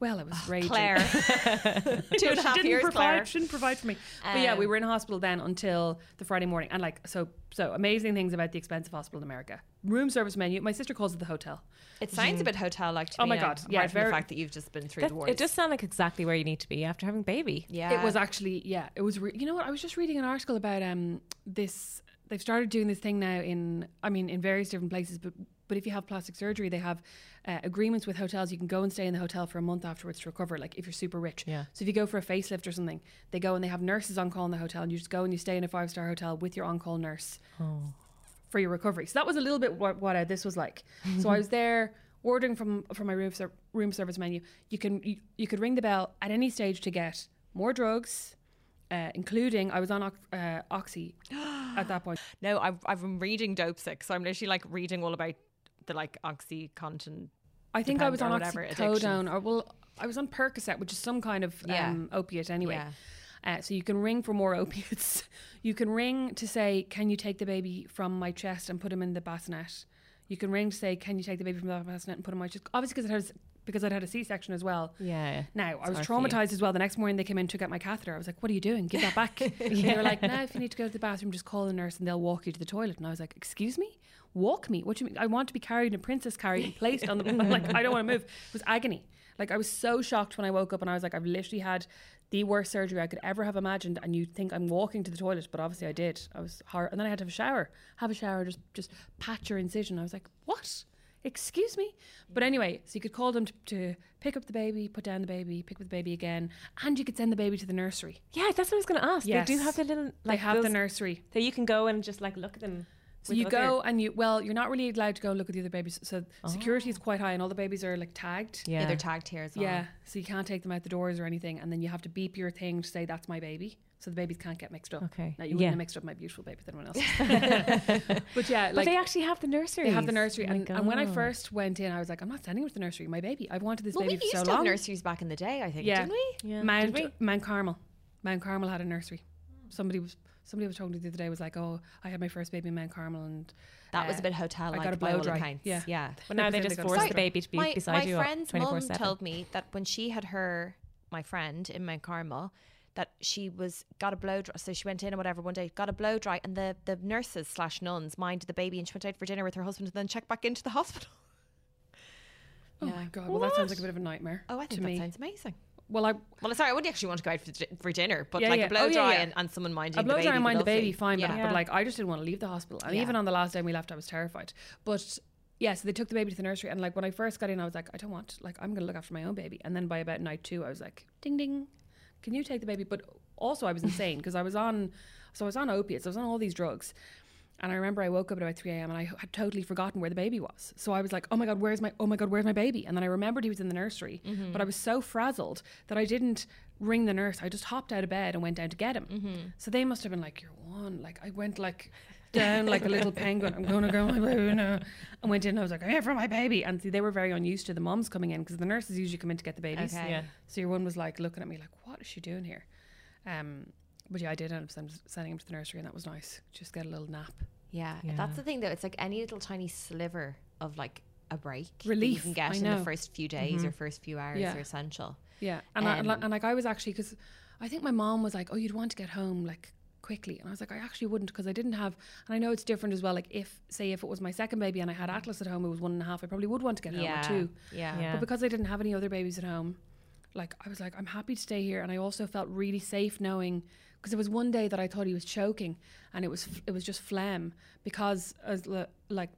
Well, I was raging. Claire. [LAUGHS] [LAUGHS] two and a half and a she half didn't years, provide, Claire. She didn't provide for me. but yeah, we Um, were in hospital then until the Friday morning, and like so, so amazing things about the expensive hospital in America. Room service menu. My sister calls it the hotel. It sounds a bit hotel-like to Oh me. my God, yeah, apart from very- the fact that you've just been through That- the wars. it does sound like exactly where you need to be after having baby. yeah. It was actually yeah. It was. Re- you know what? I was just reading an article about um this. They've started doing this thing now in I mean in various different places, but but if you have plastic surgery, they have uh, agreements with hotels. You can go and stay in the hotel for a month afterwards to recover. Like if you're super rich. Yeah. So if you go for a facelift or something, they go and they have nurses on call in the hotel, and you just go and you stay in a five star hotel with your on call nurse for your recovery. So that was a little bit what, what uh, this was like. [LAUGHS] so I was there ordering from from my room ser- room service menu. You can you, you could ring the bell at any stage to get more drugs, uh, including I was on uh, oxy [GASPS] at that point. No, I've, I've been reading Dopesick, so I'm literally like reading all about the like OxyContin. I think I was on whatever, oxycodone, addictions. or well, I was on Percocet, which is some kind of Yeah. um, opiate anyway. Yeah. Uh, so you can ring for more [LAUGHS] opiates. you can ring to say, "Can you take the baby from my chest and put him in the bassinet?" You can ring to say, "Can you take the baby from the bassinet and put him in my chest?" Obviously, because it has because I'd had a C-section as well. Yeah. Now I was traumatized as well. The next morning they came in, took out my catheter. I was like, "What are you doing? Give that back." [LAUGHS] And they were like, "Now, if you need to go to the bathroom, just call the nurse and they'll walk you to the toilet." And I was like, "Excuse me, walk me? What do you mean? I want to be carried in a princess carry and placed on the. I'm like, I don't want to move." It was agony. Like I was so shocked when I woke up and I was like, "I've literally had." The worst surgery I could ever have imagined, and you think I'm walking to the toilet, but obviously I did. I was hard, and then I had to have a shower, have a shower, just just patch your incision. I was like, "What? excuse me but anyway so you could call them to, to pick up the baby put down the baby pick up the baby again and you could send the baby to the nursery Yeah, that's what I was going to ask. They do have the little. Like they have the nursery So you can go and just like look at them. So you other- go and you well you're not really allowed to go look at the other babies so security is oh. quite high and all the babies are like tagged Yeah, Yeah. they're tagged here as well. yeah so you can't take them out the doors or anything and then you have to beep your thing to say that's my baby so the babies can't get mixed up Okay. now you wouldn't Yeah. have mixed up my beautiful baby with anyone else [LAUGHS] [LAUGHS] but yeah But they actually have the nursery. they have the nursery, Oh and, and when I first went in, I was like, "I'm not sending him to the nursery. My baby. I've wanted this Well, we baby used for so to have long." nurseries back in the day, I think, Yeah. didn't we? Yeah. Mount Did we? Mount Carmel. Mount Carmel had a nursery. Somebody was somebody was talking to me the other day was like, "Oh, I had my first baby in Mount Carmel, and That was uh, a bit hotel I got a blow dry. accounts. Yeah. yeah. [LAUGHS] But now they They just got force the baby to be my, beside my you My friend's twenty four mum told me that when she had her my friend in Mount Carmel that she was got a blow dry so she went in or whatever one day got a blow dry and the the nurses slash nuns minded the baby and she went out for dinner with her husband and then checked back into the [LAUGHS] hospital oh Yeah. my god, well that sounds like a bit of a nightmare. oh I to think that me. sounds amazing Well, I well sorry I wouldn't actually want to go out for, for dinner but Yeah, like yeah. a blow Oh, dry yeah. And, and someone minding a blow dry and would mind the baby fine, but, but like I just didn't want to leave the hospital, and even on the last day we left, I was terrified. But yeah, so they took the baby to the nursery, and like when I first got in, I was like, I don't want, like I'm gonna look after my own baby, and then by about night two, I was like, ding ding, can you take the baby? But also I was insane because I was on, so I was on opiates, I was on all these drugs. And I remember I woke up at about 3 a.m. and I had totally forgotten where the baby was. So I was like, oh my God, where's my, oh my God, where's my baby? And then I remembered he was in the nursery. But I was so frazzled that I didn't ring the nurse. I just hopped out of bed and went down to get him. So they must have been like, you're one. Like I went like down like a little penguin. I'm going to go my baby now. And went in and I was like, I'm here for my baby. And see, they were very unused to the moms coming in because the nurses usually come in to get the babies. Okay. Yeah. So your one was like looking at me like, what is she doing here? Um, but yeah, I did end up send- sending him to the nursery and that was nice. Just get a little nap. Yeah, Yeah. that's the thing though. It's like any little tiny sliver of like a break that Relief, you can get I in the first few days or first few hours Yeah. are essential. Yeah, and I, and Um, and like I was actually because I think my mom was like, "Oh, you'd want to get home like quickly," and I was like, "I actually wouldn't because I didn't have." And I know it's different as well. Like if say if it was my second baby and I had Atlas at home, it was one and a half. I probably would want to get home yeah, or two. yeah, Yeah. But because I didn't have any other babies at home, like I was like, I'm happy to stay here, and I also felt really safe knowing because there was one day that I thought he was choking, and it was it was just phlegm because as l- like.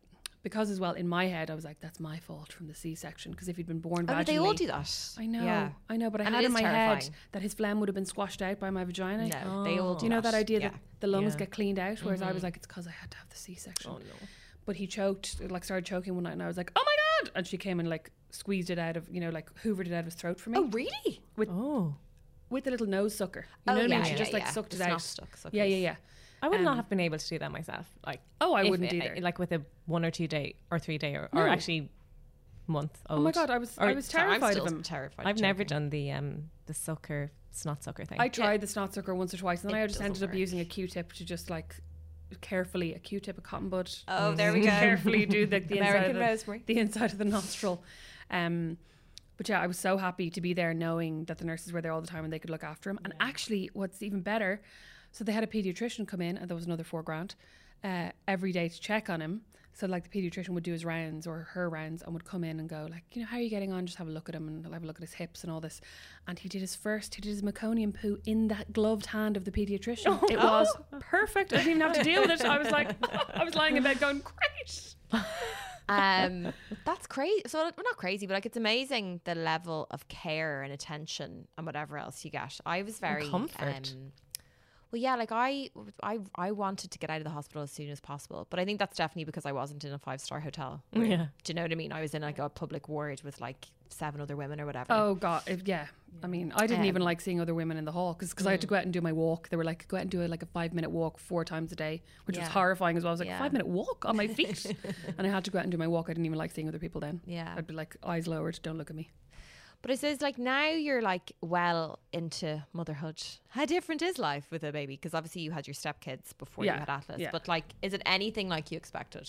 Because as well, in my head, I was like, "That's my fault from the C-section." Because if he'd been born Oh, vaginally, they all do that. I know, Yeah. I know, but I And had in my head that his phlegm would have been squashed out by my vagina. No, they all do Do you know that idea yeah. that the lungs Yeah. get cleaned out? Whereas I was mm-hmm. like, it's because I had to have the C-section. Oh no. But he choked, like started choking one night, and I was like, oh my god! And she came and like squeezed it out of, you know, like hoovered it out of his throat for me Oh, really? With Oh. With a little nose sucker. You oh, know what yeah, I mean? She yeah, just like yeah. sucked The it out. stuck. Yeah, yeah, yeah. I would not Um, have been able to do that myself. Like Oh, I wouldn't it- either. Like with a one or two day or three day or, or No. actually month old. Oh my god, I was Or- I was Sorry, I'm terrified still of him. terrified. I've of never done the um the sucker snot sucker thing. I tried the snot sucker once or twice, and then It I just doesn't ended up using a Q-tip to just like carefully a Q-tip, a cotton bud. Oh, there we [LAUGHS] go. carefully do the, the inside American of the, [LAUGHS] the inside of the nostril. Um, but yeah, I was so happy to be there, knowing that the nurses were there all the time and they could look after him. And actually, what's even better, so they had a pediatrician come in, and there was another four grand uh, every day to check on him. So like the pediatrician would do his rounds or her rounds and would come in and go like, you know, how are you getting on? Just have a look at him and have a look at his hips and all this. And he did his first, he did his meconium poo in that gloved hand of the pediatrician. [LAUGHS] It was perfect. I didn't even have to deal with it. I was like, I was lying in bed going, great. um, that's crazy. So well, not crazy, but like it's amazing the level of care and attention and whatever else you get. I was very comfort. Um, well, yeah, like I, I, I wanted to get out of the hospital as soon as possible, but I think that's definitely because I wasn't in a five star hotel. where- [LAUGHS] Yeah. do you know what I mean? I was in like a public ward with like seven other women or whatever. Oh god, if, yeah. I mean, I didn't even Um, like seeing other women in the hall because I had to go out and do my walk. They were like, go out and do a, like a five minute walk four times a day, which was horrifying as well. I was like, Yeah. five minute walk on my feet, [LAUGHS] and I had to go out and do my walk. I didn't even like seeing other people then. Yeah. I'd be like eyes lowered, don't look at me. But I suppose like now you're like well into motherhood. How different is life with a baby? Because obviously you had your stepkids before you had Atlas. yeah. But like, is it anything like you expected?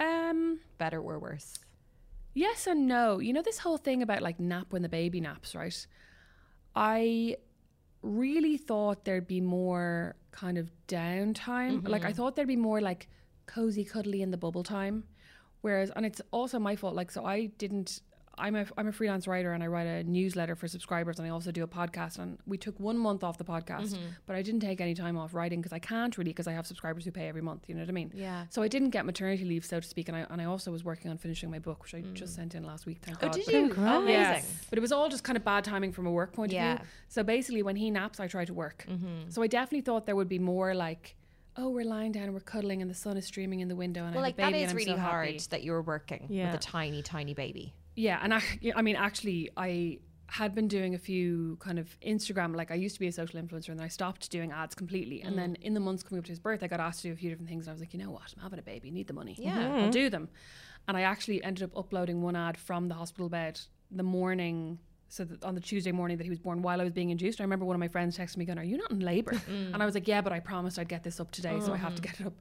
Um, Better or worse? yes and no. You know this whole thing about like nap when the baby naps, right? I really thought there'd be more kind of downtime. Like I thought there'd be more like cozy, cuddly in the bubble time. Whereas, and it's also my fault. Like, so I didn't. I'm a I'm a freelance writer and I write a newsletter for subscribers and I also do a podcast. And we took one month off the podcast, but I didn't take any time off writing because I can't really because I have subscribers who pay every month. You know what I mean? Yeah. So I didn't get maternity leave, so to speak, and I and I also was working on finishing my book, which I just sent in last week. Thank Oh, God. did But- you? Congrats. Amazing. Yes, but it was all just kind of bad timing from a work point Yeah. of view. So basically, when he naps, I try to work. Mm-hmm. So I definitely thought there would be more like, oh, we're lying down, and we're cuddling, and the sun is streaming in the window, and Well, I like have a baby, is and I'm really so hard happy. that you were working Yeah. with a tiny, tiny baby. Yeah, and I, I mean, actually, I had been doing a few kind of Instagram. Like I used to be a social influencer, and then I stopped doing ads completely. And Mm. then in the months coming up to his birth, I got asked to do a few different things, and I was like, you know what, I'm having a baby, need the money. Yeah. I'll do them. And I actually ended up uploading one ad from the hospital bed the morning. So that on the Tuesday morning that he was born, while I was being induced, I remember one of my friends texted me going, "Are you not in labour?" Mm. And I was like, "Yeah, but I promised I'd get this up today, so I have to get it up."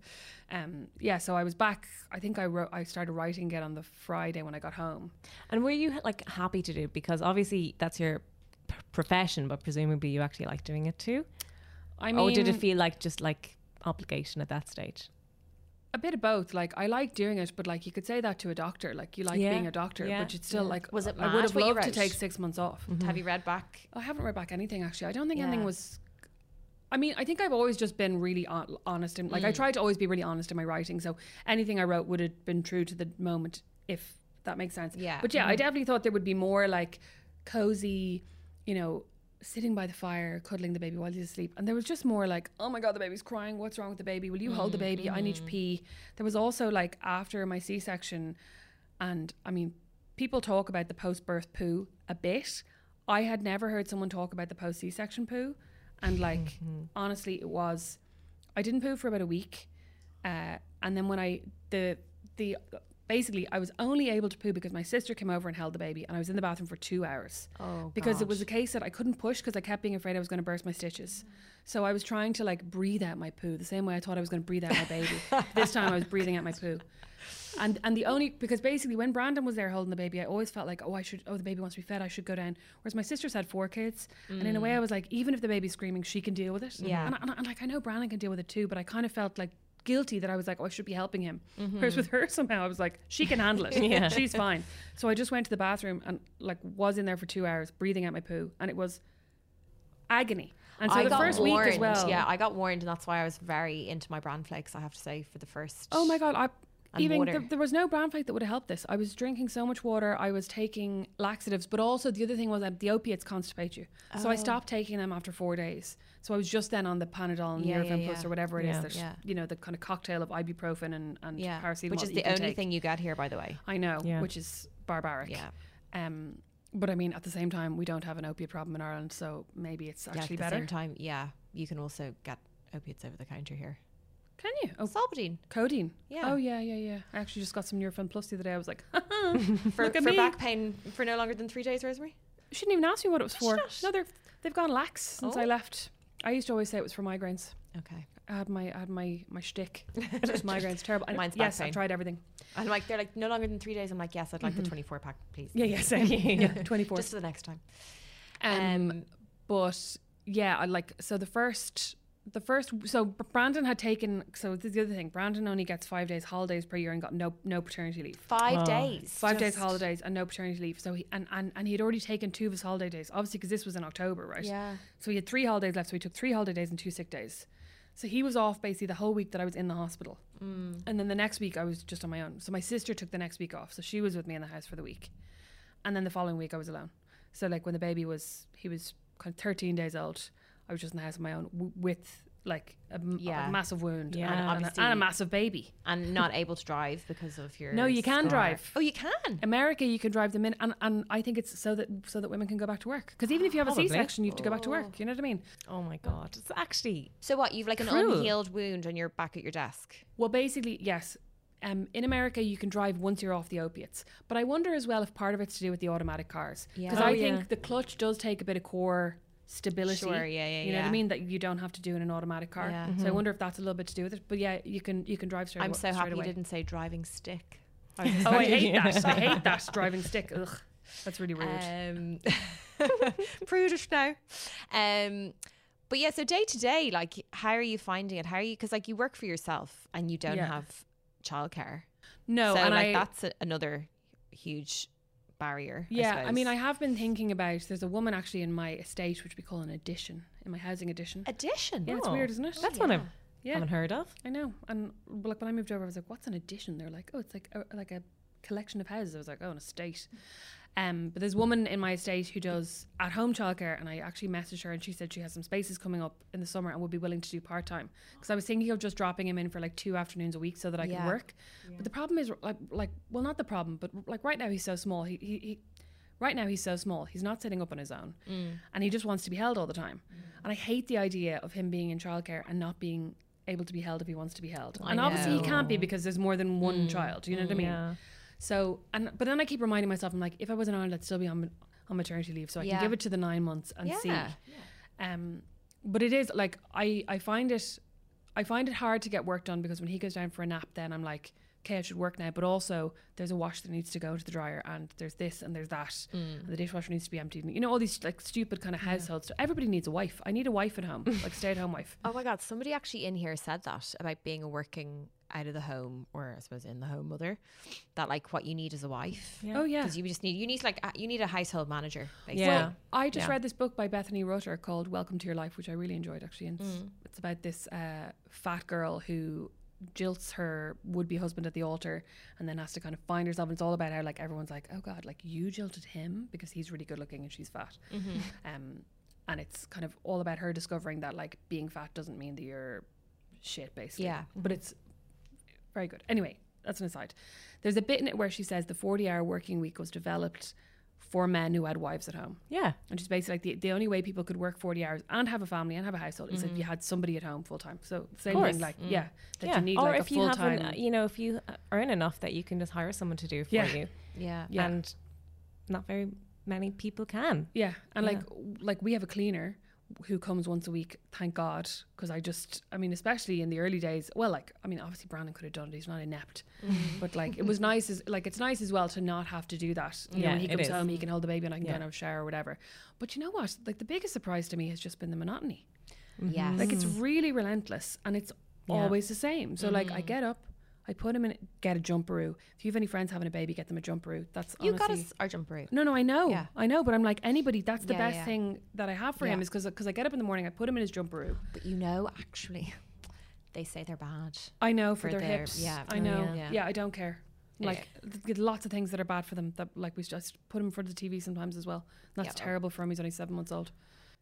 Um, yeah, so I was back. I think I wrote. I started writing again on the Friday when I got home. And were you like happy to do because obviously that's your p- profession, but presumably you actually like doing it too. I mean, or did it feel like just like obligation at that stage? A bit of both? Like I like doing it, but like you could say that to a doctor. Like you like Yeah, being a doctor, yeah, but it's still yeah. like Was it I would have what you loved to take six months off. Mm-hmm. Have you read back? I haven't read back anything actually. I don't think Yeah. anything was. I mean, I think I've always just been really hon- honest and like I mm. try to always be really honest in my writing. So anything I wrote would have been true to the moment, if that makes sense. Yeah. But yeah, I mm-hmm. definitely thought there would be more like cozy, you know, sitting by the fire, cuddling the baby while he's asleep. And there was just more like, oh my God, the baby's crying. What's wrong with the baby? Will you hold the baby? I need to pee. There was also like after my C section, and I mean, people talk about the post birth poo a bit. I had never heard someone talk about the post C section poo. And like, honestly, it was, I didn't poo for about a week. Uh, and then when I, the, the, basically, I was only able to poo because my sister came over and held the baby, and I was in the bathroom for two hours Oh, because it was a case that I couldn't push because I kept being afraid I was going to burst my stitches. So I was trying to like breathe out my poo the same way I thought I was going to breathe out my baby. [LAUGHS] this time I was breathing out my poo. And and the only because basically when Brandon was there holding the baby, I always felt like oh I should oh the baby wants to be fed I should go down. Whereas my sister's had four kids, and in a way mm. I was like even if the baby's screaming she can deal with it. Yeah. And, and, and like I know Brandon can deal with it too, but I kind of felt like guilty that I was like oh I should be helping him. Mm-hmm. Whereas with her somehow I was like she can handle it. [LAUGHS] Yeah. she's fine. So I just went to the bathroom and like was in there for two hours breathing out my poo, and it was agony. And so I the got first warned, week as well. Yeah, I got warned, and that's why I was very into my bran flakes. I have to say, for the first. Oh my god! I And even water. th- there was no brown flake that would have helped this. I was drinking so much water. I was taking laxatives, but also the other thing was that the opiates constipate you. So I Oh. stopped taking them after four days. So I was just then on the Panadol and Yeah, Nurofen yeah, Plus yeah. or whatever it is. Yeah. There's Yeah. you know the kind of cocktail of ibuprofen and and Yeah, paracetamol, which is the only take. thing you get here, by the way. I know, Yeah. which is barbaric. Yeah, Um, but I mean, at the same time, we don't have an opiate problem in Ireland, so maybe it's yeah. actually At the better. same time, yeah, you can also get opiates over the counter here. Can you? Oh, Solpadeine codeine. Yeah. Oh yeah, yeah, yeah. I actually just got some Nurofen Plus the other day. I was like, [LAUGHS] for, Look at for me. back pain for no longer than three days, Rosemary. She didn't even ask me what it was for. not? No, they're they've gone lax since I Oh. left. I used to always say it was for migraines. Okay, I had my I had my my shtick. Was [LAUGHS] migraines, terrible. And Mine's back yes, I pain. tried everything. and like they're like no longer than three days. I'm like, yes, I'd like the 24 pack, please. Yeah, yeah, same. [LAUGHS] yeah, twenty four. Just for the next time. Um, Um, but yeah, I like so the first the first so Brandon had taken so this is the other thing. Brandon only gets five days holidays per year and got no no paternity leave. five Oh. days. Five days holidays and no paternity leave. So he and, and, and he had already taken two of his holiday days, obviously because this was in October, right? Yeah. So he had three holidays left. So he took three holiday days and two sick days. So he was off basically the whole week that I was in the hospital. Mm. And then the next week I was just on my own. So my sister took the next week off. So she was with me in the house for the week. And then the following week I was alone. So like when the baby was, he was kind of 13 days old, I was just in the house on my own w- with like a, m- a Yeah. massive wound Yeah. and, And and, a, obviously- and a massive baby. And not able to drive because of your. No, you can scar. drive. Oh, you can. America, you can drive them in, and, and I think it's so that so that women can go back to work. Because even if you have a Probably. C-section, you have to go back to work. You know what I mean? Oh my god, it's actually So what? You've like an Cruel. unhealed wound, and you're back at your desk. Well, basically, yes. um, in America, you can drive once you're off the opiates. But I wonder as well if part of it's to do with the automatic cars. Yeah. Because Oh, I yeah. think the clutch does take a bit of core stability. Sure, yeah, yeah, You know what. I mean? That you don't have to do in an automatic car. Yeah. So I wonder if that's a little bit to do with it. But yeah, you can you can drive straight I'm awa- so straight happy you didn't say driving stick. [LAUGHS] Oh, I hate that. I hate that driving stick. Ugh, that's really rude. Um, [LAUGHS] prudish now. Um, but yeah, so day to day, like, how are you finding it? How are you? Because like you work for yourself and you don't Yeah. have childcare. no, so and like I, that's a, another huge barrier. Yeah, I, mean, I have been thinking about. There's a woman actually in my estate, which we call an addition, in my housing addition. addition. Yeah, it's Oh, weird, isn't it? That's one I yeah, haven't heard of. I know. And like when I moved over, I was like, "What's an addition?" They're like, "Oh, it's like a, like a collection of houses." I was like, "Oh, an estate." Um, but there's a woman in my estate who does at home childcare, and I actually messaged her, and she said she has some spaces coming up in the summer and would be willing to do part time. Because [GASPS] I was thinking of just dropping him in for like two afternoons a week so that I Yeah. could work. But the problem is, like, like, well, not the problem, but like right now he's so small. He, he, he right now he's so small. He's not sitting up on his own, mm. and he just wants to be held all the time. Mm. And I hate the idea of him being in childcare and not being able to be held if he wants to be held. I and obviously he can't be because there's more than one mm. child. You know what I mean? Yeah. So, and but then I keep reminding myself, I'm like, if I was in Ireland, I'd still be on on maternity leave, so I Yeah. can give it to the nine months and see. Yeah. Um, but it is like I I find it I find it hard to get work done because when he goes down for a nap, then I'm like, okay, I should work now. But also, there's a wash that needs to go into the dryer, and there's this and there's that, and the dishwasher needs to be emptied. And, you know, all these like stupid kind of household stuff. Everybody needs a wife. I need a wife at home, like stay at home wife. [LAUGHS] Oh my god, somebody actually in here said that about being a working out of the home or I suppose in the home mother. That like what you need is a wife. Yeah. Oh yeah. Because you just need you need like a, you need a household manager. Basically. Yeah. Well, I just Yeah. read this book by Bethany Rutter called Welcome to Your Life, which I really enjoyed actually. And it's, it's about this uh, fat girl who jilts her would-be husband at the altar and then has to kind of find herself and it's all about how like everyone's like oh god like you jilted him because he's really good looking and she's fat um and it's kind of all about her discovering that like being fat doesn't mean that you're shit basically Yeah. but it's very good anyway that's an aside there's a bit in it where she says the 40 hour working week was developed for men who had wives at home Yeah. and she's basically like the, the only way people could work 40 hours and have a family and have a household is if Mm-hmm. you had somebody at home full time. So same thing, like, yeah, that yeah. you need or like if a you full haven't, time. uh, you know, if you uh, earn enough that you can just hire someone to do it for Yeah. you, Yeah. Yeah. and not very many people can. yeah. And Yeah. like, like we have a cleaner who comes once a week, thank God. Because I just, I mean, especially in the early days, well, like, I mean, obviously Brandon could have done it. He's not inept. Mm. But like, it was nice, as, like, it's nice as well to not have to do that. You know, Yeah, when he comes is. home, he can hold the baby and I can Yeah. go and have a shower or whatever. But you know what? Like, the biggest surprise to me has just been the monotony. Yes. Like it's really relentless and it's Yeah. always the same. So like I get up, I put him in, get a jumperoo. If you have any friends having a baby, get them a jumperoo. That's you got honestly, us our jumper out. no, no, I know, Yeah. I know, but I'm like anybody. That's the Yeah, best yeah. thing that I have for him is because because I get up in the morning, I put him in his jumperoo. But you know, actually, [LAUGHS] they say they're bad. I know for, For their, their- hips. yeah. I know. yeah. yeah. I don't care. Like th- lots of things that are bad for them. That like we just put him in front of the TV sometimes as well. That's Yeah. terrible for him. He's only seven months old.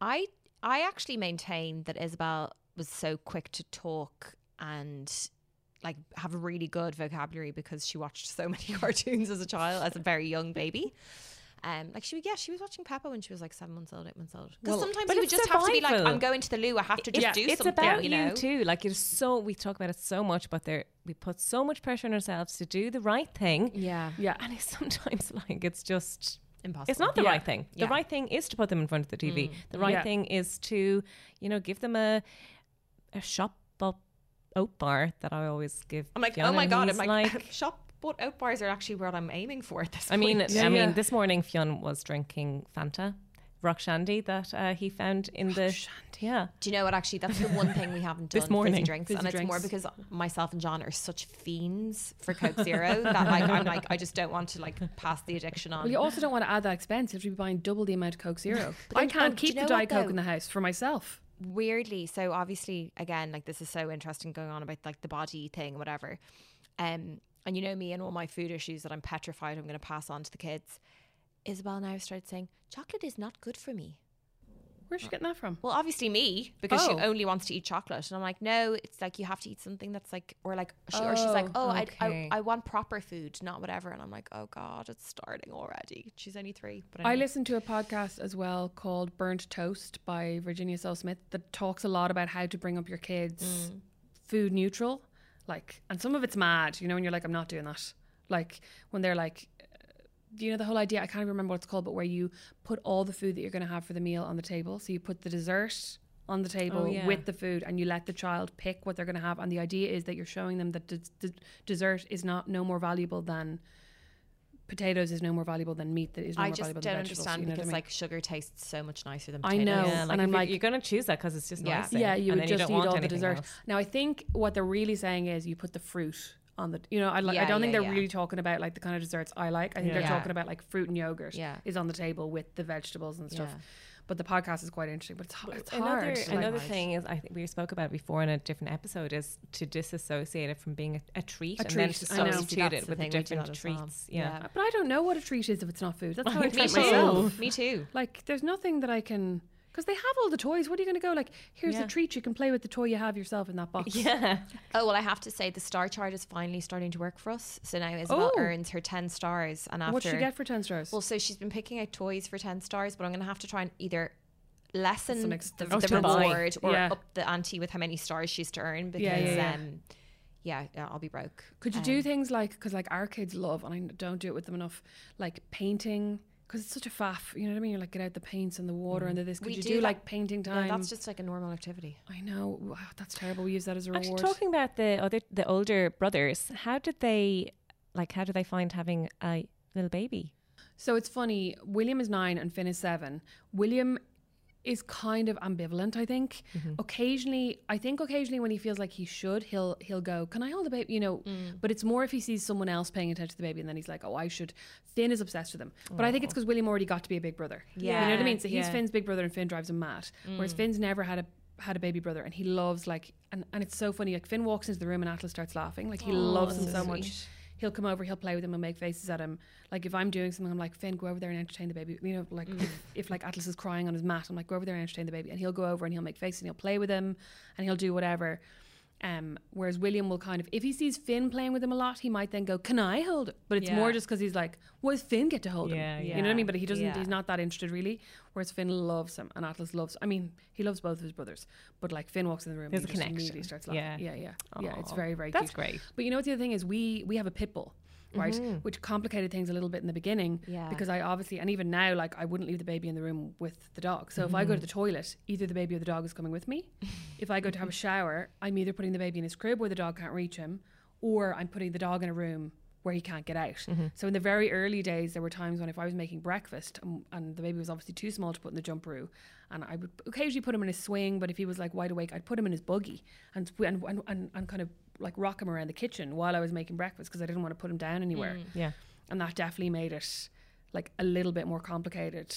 I I actually maintain that Isabel was so quick to talk and like have a really good vocabulary because she watched so many [LAUGHS] cartoons as a child, as a very young baby. Um, like she, yeah, she was watching Peppa when she was like seven months old, eight months old. Because Well, sometimes you would it's just have to be like, "I'm going to the loo. I have to just Yeah, do it's something." about you you, too. Like it's so we talk about it so much, but there we put so much pressure on ourselves to do the right thing, yeah, Yeah. and it's [LAUGHS] sometimes like it's just impossible. it's not the Yeah. right thing. The Yeah. right thing is to put them in front of the TV. The right thing is to you know give them a a shop up oat bar that I always give. I'm like, Fiona, oh my god, he's I'm like, shop. But oat bars are actually what I'm aiming for at this I mean, point. Yeah, I yeah. mean, this morning Fionn was drinking Fanta, rock shandy that uh, he found in the yeah. Do you know what? Actually, that's the one thing we haven't [LAUGHS] done. This morning. fizzy drinks, Fizzy and it's more because myself and John are such fiends for Coke Zero that like I'm [LAUGHS] like I just don't want to like pass the addiction on. Well, you also don't want to add that expense. You have to be buying double the amount of Coke Zero. I can't oh, do you keep the know what, Diet Coke in the house for myself. Weirdly so obviously again like this is so interesting going on about like the body thing whatever. Um and you know me and all my food issues that i'm petrified i'm going to pass on to the kids isabel now started saying chocolate is not good for me Where's she getting that from? well obviously me because Oh. she only wants to eat chocolate and i'm like no it's like you have to eat something that's like or like she, or she's like Oh, oh I, okay. I, I want proper food not whatever and i'm like oh god it's starting already she's only three but I anyway. listened to a podcast as well called Burnt Toast by Virginia Sole-Smith that talks a lot about how to bring up your kids Mm. food neutral. Like, and some of it's mad, you know, and you're like, I'm not doing that. Like when they're like, you know, the whole idea. I can't even remember what it's called, but where you put all the food that you're going to have for the meal on the table. So you put the dessert on the table Oh, yeah. with the food, and you let the child pick what they're going to have. And the idea is that you're showing them that the, the dessert is not no more valuable than potatoes is no more valuable than meat that is no I more just valuable don't than understand you know what I because mean? like sugar tastes so much nicer than I know. Yeah, like and I'm you- like- you're going to choose that because it's just Yeah. nicer. Yeah, you and would just don't eat all the dessert. else. Now, I think what they're really saying is you put the fruit on the. You know, I, like, I don't think they're yeah. really talking about like the kind of desserts I like. I think Yeah. they're Yeah. talking about like fruit and yogurt Yeah. is on the table with the vegetables and stuff. Yeah. But the podcast is quite interesting. But it's, h- it's another hard. another Right. thing is I think we spoke about before in a different episode is to disassociate it from being a, a treat A and then treat, to I know. substitute That's it the with the thing, different that well. treats. Yeah. but I don't know what a treat is if it's not food. That's how [LAUGHS] I Me treat myself. Me too. Like, there's nothing that I can. Because they have all the toys. What are you going to go like? Here's Yeah. a treat. You can play with the toy you have yourself in that box. Yeah. [LAUGHS] Oh well, I have to say the star chart is finally starting to work for us. So now Isabel Oh. earns her ten stars, and after What should she get for ten stars? well, so she's been picking out toys for ten stars, but I'm going to have to try and either lessen ex- the, Oh, the reward or Yeah. up the ante with how many stars she's to earn because Yeah, yeah, yeah. um yeah, yeah, I'll be broke. Could you do Um, things like because like our kids love and I don't do it with them enough, like painting because it's such a faff. You know what I mean? You're like get out the paints and the water and the this. Could Mm. We you do do, like painting time? that's just like a normal activity. I know wow, that's terrible. We use that as a reward. Actually, reward. talking about the other the older brothers, how did they like? How did they find having a little baby? So it's funny. William is nine and Finn is seven. William is kind of ambivalent. I think Mm-hmm. occasionally, I think occasionally when he feels like he should, he'll he'll go, "Can I hold the baby?" You know. Mm. But it's more if he sees someone else paying attention to the baby, and then he's like, "Oh, I should." Finn is obsessed with him, but I think it's because William already got to be a big brother. Yeah, you know what I mean. So he's yeah. Finn's big brother, and Finn drives him mad. Whereas Finn's never had a had a baby brother, and he loves like, and, and it's so funny. Like Finn walks into the room, and Atlas starts laughing. Like he loves him so much he'll come over, he'll play with him and make faces at him. Like if I'm doing something, I'm like, Finn, go over there and entertain the baby. You know, like mm. if, if like Atlas is crying on his mat, I'm like, go over there and entertain the baby. And he'll go over and he'll make faces and he'll play with him and he'll do whatever. Um, whereas William will kind of, if he sees Finn playing with him a lot, he might then go, "Can I hold it?" But it's more just because he's like, "Why does Finn get to hold Yeah, him?" yeah. You know what I mean? But he doesn't. Yeah. He's not that interested really. Whereas Finn loves him and Atlas loves. I mean, he loves both of his brothers. But like Finn walks in the room, There's he a connection. immediately starts laughing. Yeah. Yeah, yeah, yeah. It's very, very. That's cute. great. But you know what the other thing is? We we have a pit bull, right? Mm-hmm. Which complicated things a little bit in the beginning. Yeah. Because I obviously and even now, like I wouldn't leave the baby in the room with the dog. So if I go to mm-hmm. the toilet, either the baby or the dog is coming with me. [LAUGHS] if I go to have a shower, I'm either putting the baby in his crib where the dog can't reach him, or I'm putting the dog in a room where he can't get out. Mm-hmm. So in the very early days, there were times when if I was making breakfast and, and the baby was obviously too small to put in the jumperoo, and I would occasionally put him in a swing, but if he was like wide awake, I'd put him in his buggy and and and, and, and kind of like rock him around the kitchen while I was making breakfast because I didn't want to put him down anywhere. Mm. Yeah. And that definitely made it like a little bit more complicated.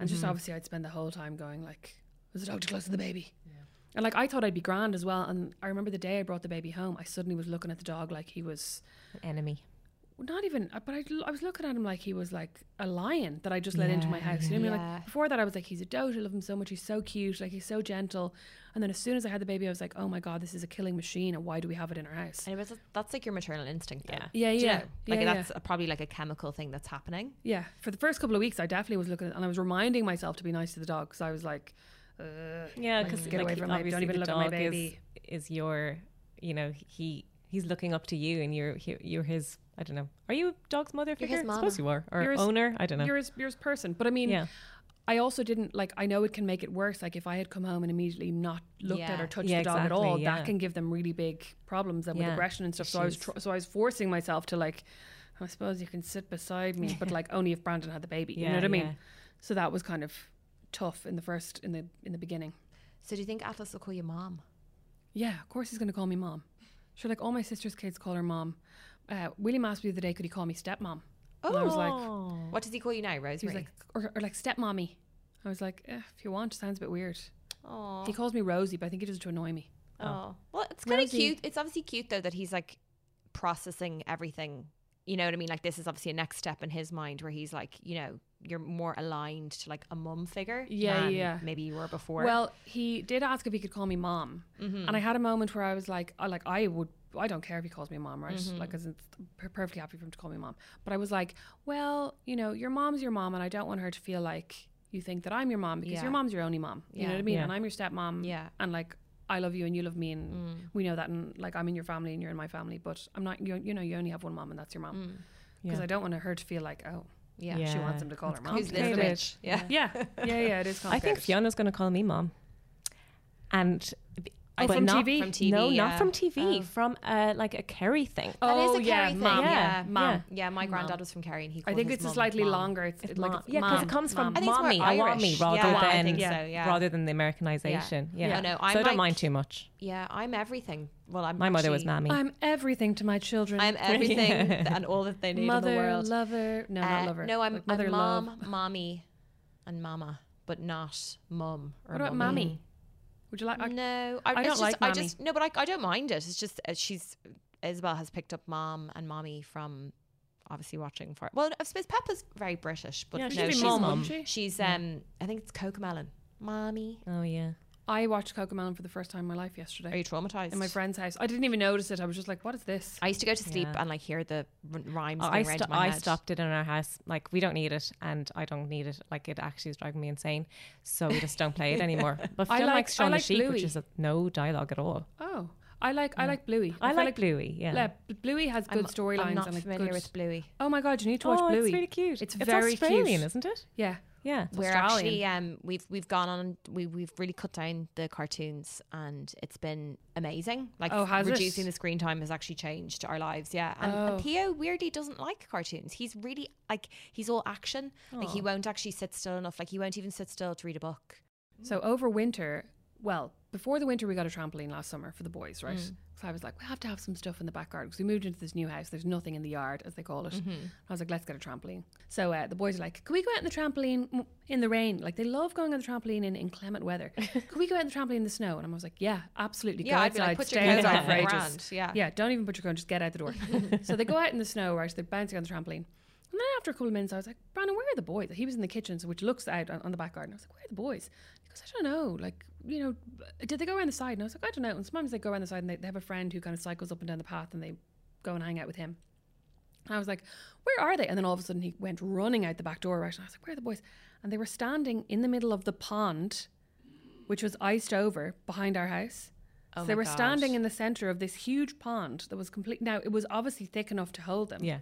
And just mm-hmm. obviously, I'd spend the whole time going like, "Was the dog too close to the baby?" Yeah. And like I thought I'd be grand as well. And I remember the day I brought the baby home, I suddenly was looking at the dog like he was An enemy. Not even, uh, but I, I was looking at him like he was like a lion that I just let into my house. You know what I mean? Yeah. Like before that, I was like, he's a dote. I love him so much. He's so cute. Like he's so gentle. And then as soon as I had the baby, I was like, oh my god, this is a killing machine. And why do we have it in our house? And it was that's like your maternal instinct. Though. Yeah. Yeah, Do you yeah, know? Like yeah, that's a- probably like a chemical thing that's happening. Yeah, for the first couple of weeks, I definitely was looking, at, and I was reminding myself to be nice to the dog because I was like, uh, Yeah, Like, because get away from my baby. Don't even look at my baby. Is, is your, you know, he he's looking up to you, and you're he, you're his. I don't know. Are you a dog's mother You're figure? his I suppose you are, or You're his- owner. I don't know. you're his, you're his person. But I mean, yeah, I also didn't like. I know it can make it worse. Like if I had come home and immediately not looked at or touched Yeah, the dog at all, yeah. that can give them really big problems and with aggression and stuff. So I was issues. tr- so I was forcing myself to like. I suppose you can sit beside me, but [LAUGHS] like only if Brandon had the baby. you know what I mean? yeah. So that was kind of tough in the first in the in the beginning. So do you think Atlas will call you mom? Yeah, of course he's going to call me mom. Sure, like all my sister's kids call her mom. Uh, William asked me the other day, could he call me stepmom? And I was like, Oh. What does he call you now, he Rosemary? was like, or, or like stepmommy. I was like, eh, if you want, sounds a bit weird. oh, He calls me Rosie, but I think he does it to annoy me. oh. Well, it's kind of Rosie. cute. It's obviously cute though that he's like processing everything. You know what I mean? Like this is obviously a next step in his mind where he's like, you know, you're more aligned to like a mum figure. Yeah, than yeah. Maybe you were before. Well, he did ask if he could call me mom, Mm-hmm. and I had a moment where I was like, I like I would. I don't care if he calls me mom, right? Mm-hmm. Like, 'cause it's per- perfectly happy for him to call me mom. But I was like, well, you know, your mom's your mom, and I don't want her to feel like you think that I'm your mom because Yeah. your mom's your only mom. You know what I mean? Yeah. And I'm your stepmom. Yeah. And like, I love you and you love me and we know that and like I'm in your family and you're in my family, but I'm not. You, you know, you only have one mom and that's your mom. Because Yeah. I don't want her to feel like oh Yeah. Yeah. she wants him to call her mom. Who's this Complicated. bitch? Yeah. Yeah, yeah, yeah. It is. I think. Fiona's going to call me mom. And Oh, but from not, TV? From TV, No, yeah. not from TV. Oh. From uh, like a Kerry thing. That is Oh, a yeah, Kerry thing. mom. Yeah, Yeah, mom. Yeah, my Mom. granddad was from Kerry, and he. I think his it's a slightly mom. longer. It's, It's like mom. yeah, because it comes from mom. I think it's more mommy. I want me Irish. rather Yeah, than Yeah. so. Yeah. rather than the Americanization. Yeah. I know, so I'm I don't like- mind too much. Yeah, I'm everything. Well, I'm. My mother was actually- mammy. I'm everything to my children. I'm [LAUGHS] everything [LAUGHS] and all that they need mother, in the world. Mother lover. No, Uh, not lover. No, I'm, mother, mom, love. mommy, and mama, but not mum. Or What about mummy. Mammy? Would you like? I- No, I, I don't just, like I just no, but I, I don't mind it. It's just uh, she's Isabel has picked up mom and mommy from obviously watching for. Well, I suppose Peppa's very British, but Yeah, no, she'd she's mum, mum, mum. she? She's um, I think it's Cocomelon. Mommy, Oh yeah. I watched Cocomelon for the first time in my life yesterday are you traumatized? in my friend's house. I didn't even notice it. I was just like, "What is this?" I used to go to sleep Yeah. and like hear the r- rhymes Oh, I, around sto- in my I head. stopped it in our house. Like we don't need it, and I don't need it. Like it actually is driving me insane. So we just don't play it [LAUGHS] anymore. But I Phil like- likes Shaun I the like Sheep, Bluey. which is a, no dialogue at all. Oh, I like I like Bluey. I, feel like, Bluey. Yeah. Yeah, Bluey has good storylines I'm not and familiar good. with Bluey. oh my god, you need to watch oh, Bluey. it's really cute. It's It's very Australian, cute. isn't it? yeah, Yeah. We're Australian. actually um we've we've gone on we we've really cut down the cartoons and it's been amazing. Like Oh, has it? reducing the screen time has actually changed our lives. Yeah, and, Oh. and Theo weirdly doesn't like cartoons. He's really like he's all action. Like he won't actually sit still enough. Like he won't even sit still to read a book. So over winter, well, before the winter, we got a trampoline last summer for the boys, right? Mm. So I was like, we have to have some stuff in the back garden because we moved into this new house. There's nothing in the yard, as they call it. Mm-hmm. I was like, let's get a trampoline. So uh, the boys are like, can we go out on the trampoline in the rain? Like they love going on the trampoline in inclement weather. [LAUGHS] can we go out on the trampoline in the snow? And I was like, yeah, absolutely. Yeah, go I'd be like, put your stay outside for ages. yeah. yeah. Don't even put your on, Just get out the door. [LAUGHS] so they go out in the snow, right? They're bouncing on the trampoline. And then after a couple of minutes, I was like, Brandon, where are the boys? He was in the kitchen, so which looks out on, on the back garden. I was like, where are the boys? He goes, I don't know. Like, you know, did they go around the side? And I was like, I don't know. And sometimes they go around the side and they, they have a friend who kind of cycles up and down the path and they go and hang out with him. And I was like, where are they? And then all of a sudden he went running out the back door, right? And I was like, where are the boys? And they were standing in the middle of the pond, which was iced over behind our house. Oh so they were standing in the center of this huge pond that was complete. Now, it was obviously thick enough to hold them. Yeah.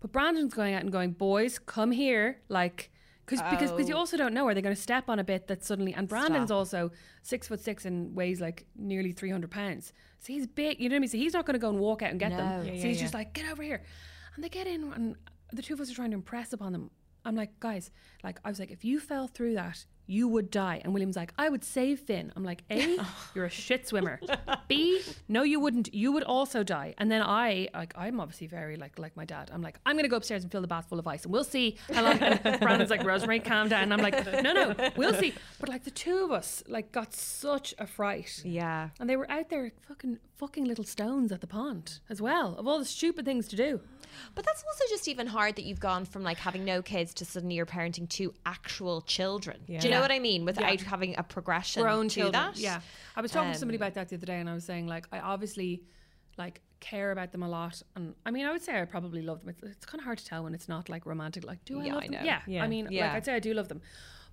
But Brandon's going out and going, boys, come here. Like, cause, because because you Oh. also don't know, are they going to step on a bit that suddenly, and Brandon's Stop. also six foot six and weighs like nearly 300 pounds. So he's big, you know what I mean? So he's not going to go and walk out and get No. them. Yeah, so yeah, he's yeah. just like, get over here. And they get in, and the two of us are trying to impress upon them. I'm like, guys, like, I was like, if you fell through that, you would die. And William's like, I would save Finn. I'm like, A, you're a shit swimmer. [LAUGHS] B, no, you wouldn't. You would also die. And then I, like, I'm obviously very like like my dad. I'm like, I'm gonna go upstairs and fill the bath full of ice, and we'll see how long. And [LAUGHS] Brandon's like, Rosemary, calm down. And I'm like, no, no, we'll see. But like the two of us, like, got such a fright. Yeah. And they were out there fucking fucking little stones at the pond as well, of all the stupid things to do. But that's also just even hard that you've gone from like having no kids to suddenly you're parenting two actual children. Do you Yeah. Know what I mean? Without having a progression grown to children. that. Yeah, I was talking to somebody Um, about that the other day, and I was saying like I obviously like care about them a lot, and I mean I would say I probably love them. It's, it's kind of hard to tell when it's not like romantic. Like, do I Yeah, love I them? know. Yeah. Yeah. I mean, like I'd say I do love them.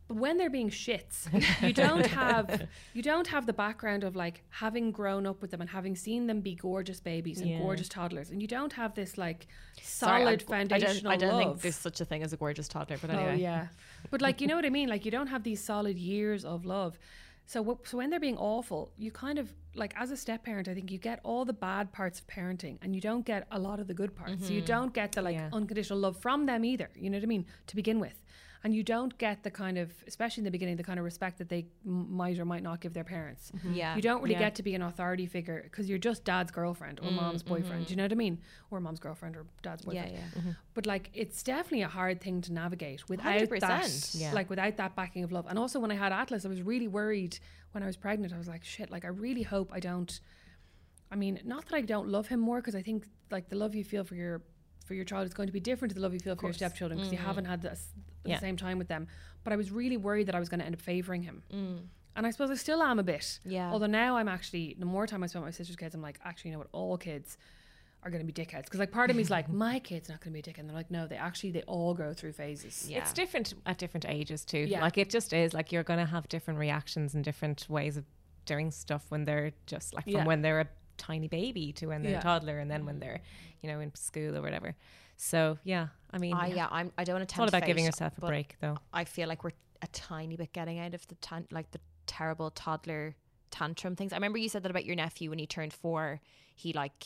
But when they're being shits, [LAUGHS] you don't have you don't have the background of like having grown up with them and having seen them be gorgeous babies and Yeah. gorgeous toddlers, and you don't have this like Sorry, solid I- foundational I don't, I don't love. think there's such a thing as a gorgeous toddler, but anyway. Oh yeah, but like you know what I mean. Like you don't have these solid years of love. So wh- so when they're being awful, you kind of like as a step parent, I think you get all the bad parts of parenting, and you don't get a lot of the good parts. So you mm-hmm. don't get the like Yeah. unconditional love from them either. You know what I mean to begin with. And you don't get the kind of, especially in the beginning, the kind of respect that they m- might or might not give their parents. Yeah. You don't really Yeah. get to be an authority figure because you're just dad's girlfriend or mom's boyfriend. Do you know what I mean? Or mom's girlfriend or dad's Yeah, boyfriend. yeah. Mm-hmm. But like, it's definitely a hard thing to navigate without 100%. that, Yeah. like without that backing of love. And also, when I had Atlas, I was really worried when I was pregnant. I was like, shit. Like, I really hope I don't. I mean, not that I don't love him more because I think like the love you feel for your for your child is going to be different to the love you feel for your stepchildren because you haven't had this the Yeah. same time with them. But I was really worried that I was going to end up favoring him. Mm. And I suppose I still am a bit. Yeah. Although now I'm actually, the more time I spend with my sister's kids, I'm like, actually, you know what? All kids are going to be dickheads. Because like part of me is like, [LAUGHS] my kid's not going to be a dickhead. And they're like, no, they actually, they all go through phases. Yeah. It's different at different ages too. Yeah. Like it just is like you're going to have different reactions and different ways of doing stuff when they're just like from Yeah. when they're a tiny baby to when they're Yeah. a toddler and then when they're, you know, in school or whatever. So yeah, I mean, I, yeah, I'm, I don't want to it's all about giving yourself yourself a break though. I feel like we're a tiny bit getting out of the tan- like the terrible toddler tantrum things. I remember you said that about your nephew when he turned four. He like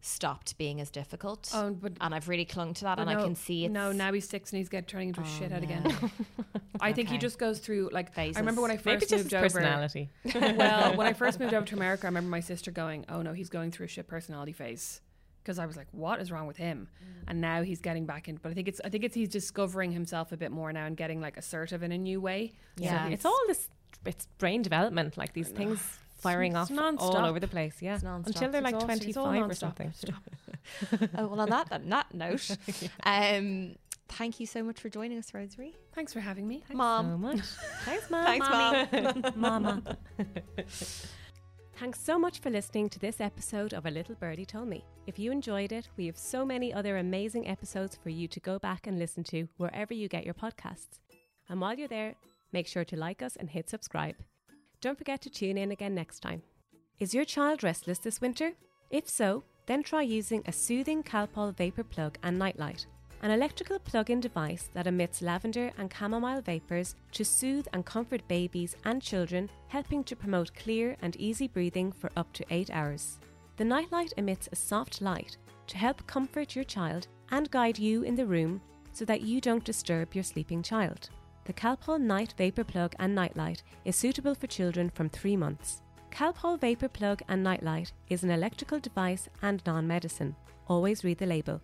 stopped being as difficult, Oh, but and I've really clung to that, But and I can see it's no, now he's six and he's getting turning into a Oh, shithead no. again. [LAUGHS] I think he just goes through like Phases. I remember when I Maybe first just moved his over. personality. well, when I [LAUGHS] first moved over to America, I remember my sister going, "Oh no, he's going through a shit personality phase." Because I was like, "What is wrong with him?" Mm. And now he's getting back in. But I think it's I think it's he's discovering himself a bit more now and getting like assertive in a new way. Yeah. it's all this. It's brain development, like these things firing it's off all non-stop. over the place. Yeah, It's non-stop. until they're It's like all- twenty it's all or something. [LAUGHS] oh well. On that on that note, [LAUGHS] um, thank you so much for joining us, Rosemary. Thanks for having me. Mom, so much. [LAUGHS] Thanks, Mom. Thanks, Mommy. Mama. Thanks so much for listening to this episode of A Little Birdie Told Me. If you enjoyed it, we have so many other amazing episodes for you to go back and listen to wherever you get your podcasts. And while you're there, make sure to like us and hit subscribe. Don't forget to tune in again next time. Is your child restless this winter? If so, then try using a soothing Calpol vapor plug and nightlight, an electrical plug-in device that emits lavender and chamomile vapors to soothe and comfort babies and children, helping to promote clear and easy breathing for up to 8 hours. The nightlight emits a soft light to help comfort your child and guide you in the room so that you don't disturb your sleeping child. The Calpol Night Vapor Plug and Nightlight is suitable for children from 3 months. Calpol Vapor Plug and Nightlight is an electrical device and non medicine. Always read the label.